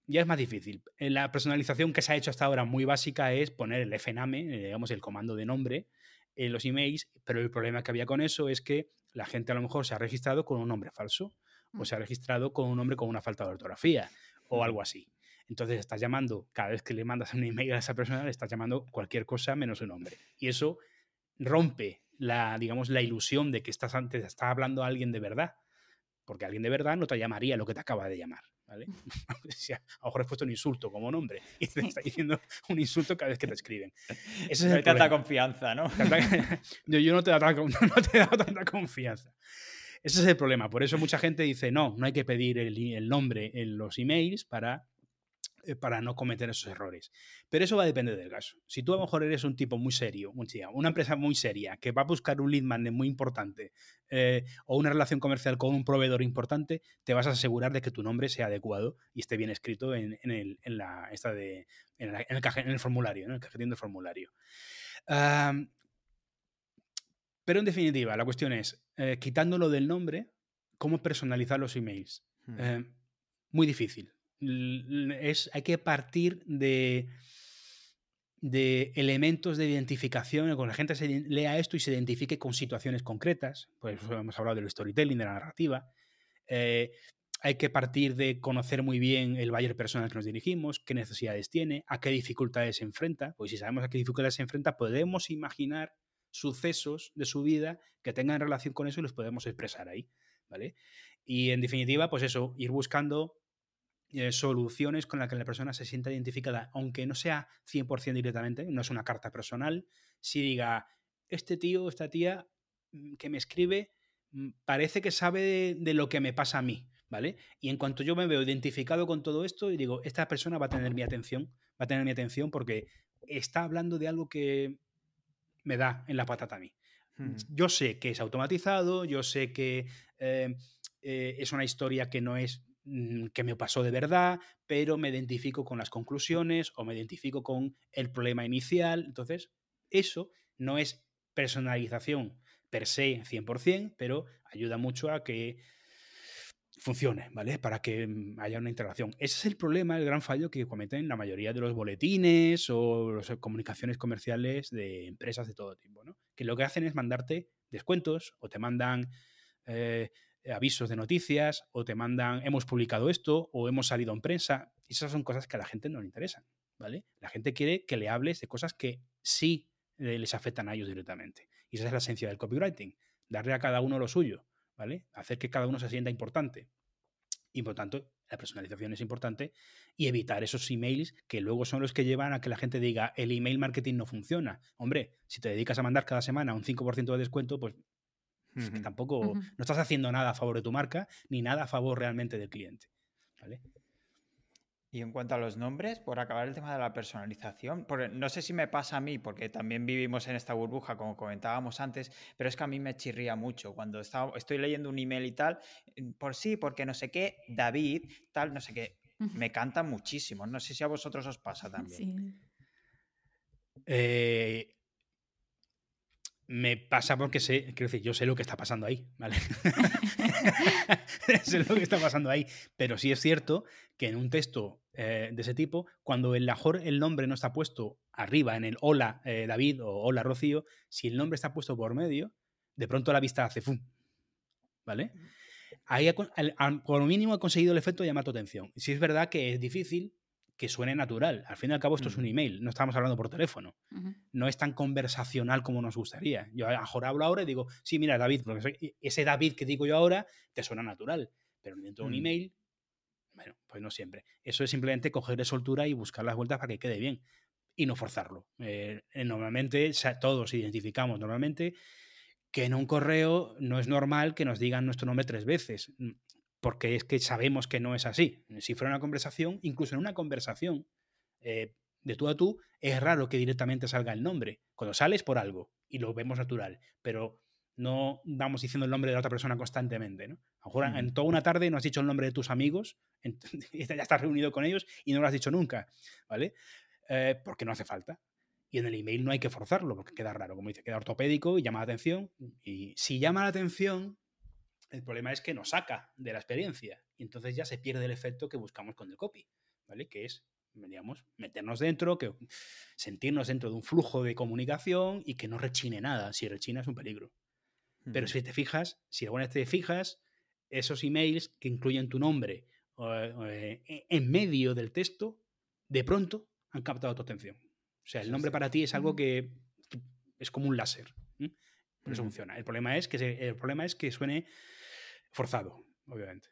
Ya es más difícil. La personalización que se ha hecho hasta ahora muy básica es poner el FNAME, eh, digamos el comando de nombre, en los emails, pero el problema que había con eso es que la gente a lo mejor se ha registrado con un nombre falso o mm. se ha registrado con un nombre con una falta de ortografía o algo así. Entonces estás llamando, cada vez que le mandas un email a esa persona, le estás llamando cualquier cosa menos su nombre. Y eso rompe la, digamos, la ilusión de que estás, te está hablando a alguien de verdad porque alguien de verdad no te llamaría lo que te acaba de llamar. ¿Vale? a lo mejor has puesto un insulto como nombre y te está diciendo un insulto cada vez que te escriben. Ese es no tanta confianza, ¿no? yo, no te, he dado, tanta confianza. Ese es el problema. Por eso mucha gente dice, no, no hay que pedir el nombre en los emails para para no cometer esos errores. Pero eso va a depender del caso. Si tú a lo mejor eres un tipo muy serio, una empresa muy seria, que va a buscar un lead magnet muy importante eh, o una relación comercial con un proveedor importante, te vas a asegurar de que tu nombre sea adecuado y esté bien escrito en, el, la, esta de, en, el, formulario, en el cajetín del formulario. pero en definitiva, la cuestión es, eh, quitándolo del nombre, ¿cómo personalizar los emails? Hmm. muy difícil es, hay que partir de, de elementos de identificación, con la gente se lea esto y se identifique con situaciones concretas, pues hemos hablado del storytelling, de la narrativa, eh, hay que partir de conocer muy bien el buyer personal que nos dirigimos, qué necesidades tiene, a qué dificultades se enfrenta, pues si sabemos a qué dificultades se enfrenta, podemos imaginar sucesos de su vida que tengan relación con eso y los podemos expresar ahí, ¿vale? Y en definitiva, pues eso, ir buscando eh, soluciones con las que la persona se sienta identificada, aunque no sea 100% directamente, no es una carta personal, si diga, este tío, esta tía mm, que me escribe, mm, parece que sabe de, lo que me pasa a mí, ¿vale? Y en cuanto yo me veo identificado con todo esto y digo, esta persona va a tener mi atención, va a tener mi atención porque está hablando de algo que me da en la patata a mí. Yo sé que es automatizado, yo sé que eh, eh, es una historia que no es que me pasó de verdad, pero me identifico con las conclusiones o me identifico con el problema inicial. Entonces, eso no es personalización per se 100%, pero ayuda mucho a que funcione, ¿vale? Para que mm, haya una integración. Ese es el problema, el gran fallo que cometen la mayoría de los boletines o las comunicaciones comerciales de empresas de todo tipo, ¿no? Que lo que hacen es mandarte descuentos o te mandan eh, eh, avisos de noticias o te mandan hemos publicado esto o hemos salido en prensa. esas son cosas que a la gente no le interesan, ¿vale? La gente quiere que le hables de cosas que sí eh, les afectan a ellos directamente. Y esa es la esencia del copywriting, darle a cada uno lo suyo, ¿vale? Hacer que cada uno se sienta importante. Y por tanto, la personalización es importante y evitar esos emails que luego son los que llevan a que la gente diga el email marketing no funciona. Hombre, si te dedicas a mandar cada semana un 5% de descuento, pues tampoco no estás haciendo nada a favor de tu marca ni nada a favor realmente del cliente. Y en cuanto a los nombres, por acabar el tema de la personalización, no sé si me pasa a mí, porque también vivimos en esta burbuja, como comentábamos antes, pero es que a mí me chirría mucho. Cuando estoy leyendo un email y tal, por sí, porque no sé qué, David, tal, no sé qué, me canta muchísimo. No sé si a vosotros os pasa también. Sí. Eh, me pasa porque sé, quiero decir, yo sé lo que está pasando ahí, ¿vale? sé lo que está pasando ahí. Pero sí es cierto que en un texto eh, de ese tipo, cuando el mejor el nombre no está puesto arriba en el hola eh, David o hola Rocío, si el nombre está puesto por medio, de pronto la vista hace fum, ¿vale? Ahí por lo mínimo ha conseguido el efecto de llamar tu atención. Si es verdad que es difícil que suene natural. Al fin y al cabo, esto es un email, no estamos hablando por teléfono. No es tan conversacional como nos gustaría. Yo a mejor hablo ahora y digo, sí, mira, David, porque ese David que digo yo ahora te suena natural. Pero dentro de un mm. email, bueno, pues no siempre. Eso es simplemente coger soltura y buscar las vueltas para que quede bien y no forzarlo. Eh, eh, normalmente, todos identificamos normalmente que en un correo no es normal que nos digan nuestro nombre tres veces, porque es que sabemos que no es así. Si fuera una conversación, incluso en una conversación eh, de tú a tú, es raro que directamente salga el nombre. Cuando sales por algo y lo vemos natural, pero no vamos diciendo el nombre de la otra persona constantemente. ¿no? A lo mejor en toda una tarde no has dicho el nombre de tus amigos, ya estás reunido con ellos y no lo has dicho nunca, ¿vale? Eh, porque no hace falta. Y en el email no hay que forzarlo porque queda raro, como dice, queda ortopédico y llama la atención. Y si llama la atención, el problema es que nos saca de la experiencia y entonces ya se pierde el efecto que buscamos con el copy, ¿vale? Que es, digamos, meternos dentro, que sentirnos dentro de un flujo de comunicación y que no rechine nada. Si rechina es un peligro. Pero si te fijas, si alguna vez te fijas, esos emails que incluyen tu nombre eh, en medio del texto, de pronto han captado tu atención. O sea, el nombre para ti es algo que es como un láser. Por eso funciona. El problema, es que el problema es que suene forzado, obviamente.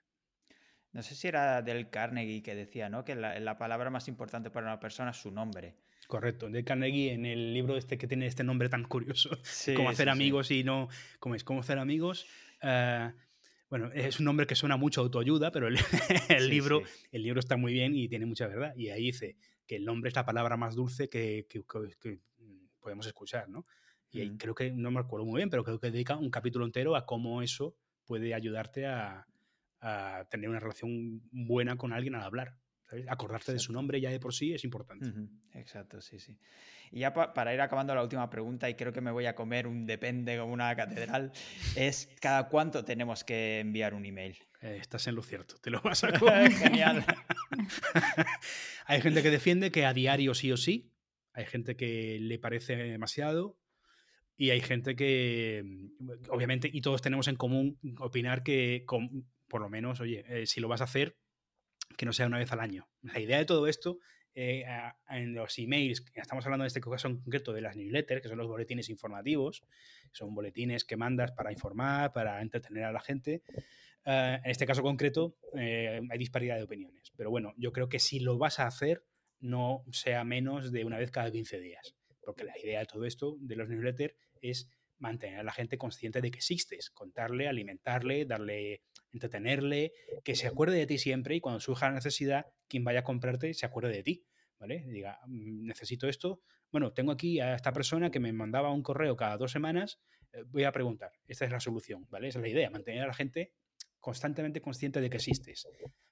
No sé si era del Carnegie que decía, ¿no? Que la, palabra más importante para una persona es su nombre. Correcto, del Carnegie en el libro este que tiene este nombre tan curioso, cómo hacer amigos y no, ¿cómo es? ¿Cómo hacer amigos? Uh, bueno, es un nombre que suena mucho autoayuda, pero el, libro, el libro está muy bien y tiene mucha verdad. Y ahí dice que el nombre es la palabra más dulce que, podemos escuchar, ¿no? Y mm. creo que, no me acuerdo muy bien, pero creo que dedica un capítulo entero a cómo eso puede ayudarte a, tener una relación buena con alguien al hablar. Acordarte de su nombre ya de por sí es importante. Exacto, sí, sí. Y ya para ir acabando la última pregunta, y creo que me voy a comer un depende como una catedral, es ¿cada cuánto tenemos que enviar un email? Eh, estás en lo cierto, te lo vas a comer. Genial. Hay gente que defiende que a diario sí o sí, hay gente que le parece demasiado, y hay gente que, mm, obviamente, y todos tenemos en común opinar que, por lo menos, oye, eh, si lo vas a hacer, que no sea una vez al año. La idea de todo esto eh, en los emails, estamos hablando en este caso en concreto de las newsletters, que son los boletines informativos, son boletines que mandas para informar, para entretener a la gente. Eh, en este caso concreto eh, hay disparidad de opiniones, pero bueno, yo creo que si lo vas a hacer, no sea menos de una vez cada 15 días, porque la idea de todo esto, de los newsletters, es mantener a la gente consciente de que existes, contarle, alimentarle, darle, entretenerle, que se acuerde de ti siempre y cuando surja la necesidad, quien vaya a comprarte se acuerde de ti, ¿vale? Diga, mm, necesito esto. Bueno, tengo aquí a esta persona que me mandaba un correo cada dos semanas, eh, voy a preguntar. Esta es la solución, ¿vale? Esa es la idea, mantener a la gente constantemente consciente de que existes.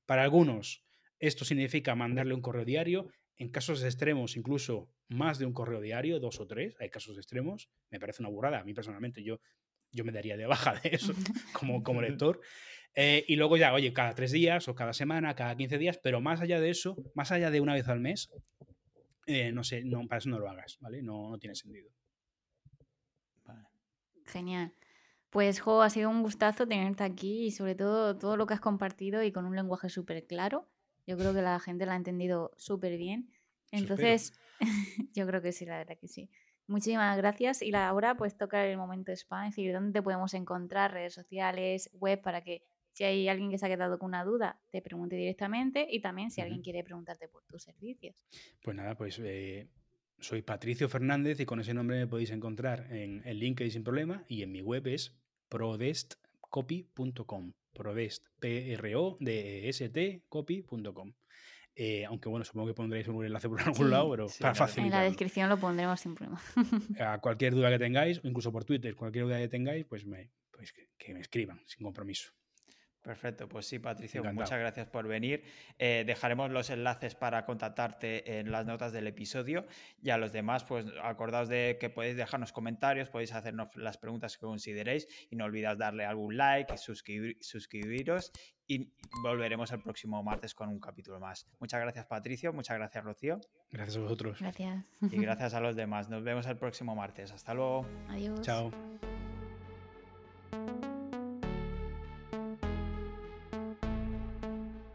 Para algunos, esto significa mandarle un correo diario. En casos extremos, incluso más de un correo diario, dos o tres, hay casos extremos, me parece una burrada. A mí personalmente yo, yo me daría de baja de eso como, como lector. Eh, y luego ya, oye, cada tres días o cada semana, cada 15 días, pero más allá de eso, más allá de una vez al mes, eh, no sé, no, para eso no lo hagas, ¿vale? No, no tiene sentido. Genial. Pues, Jo, ha sido un gustazo tenerte aquí y sobre todo todo lo que has compartido y con un lenguaje súper claro. Yo creo que la gente lo ha entendido súper bien. Entonces, yo creo que sí, la verdad que sí. Muchísimas gracias. Y ahora pues toca el momento spam, es decir, dónde te podemos encontrar, redes sociales, web, para que si hay alguien que se ha quedado con una duda, te pregunte directamente y también si alguien quiere preguntarte por tus servicios. Pues nada, pues eh, soy Patricio Fernández y con ese nombre me podéis encontrar en el LinkedIn sin problema y en mi web es prodestcopy.com. Prodest, P-R-O-D-E-S-T, copy.com. Eh, aunque bueno, supongo que pondréis un enlace por algún lado, pero para facilitar. En la descripción lo pondremos sin problema. A cualquier duda que tengáis, incluso por Twitter, cualquier duda que tengáis, pues, me, pues que me escriban sin compromiso. Perfecto, pues sí, Patricio, muchas gracias por venir. Eh, dejaremos los enlaces para contactarte en las notas del episodio y a los demás, pues acordaos de que podéis dejarnos comentarios, podéis hacernos las preguntas que consideréis y no olvidáis darle algún like, suscribir, suscribiros y volveremos el próximo martes con un capítulo más. Muchas gracias, Patricio, muchas gracias, Rocío. Gracias a vosotros. Gracias. Y gracias a los demás. Nos vemos el próximo martes. Hasta luego. Adiós. Chao.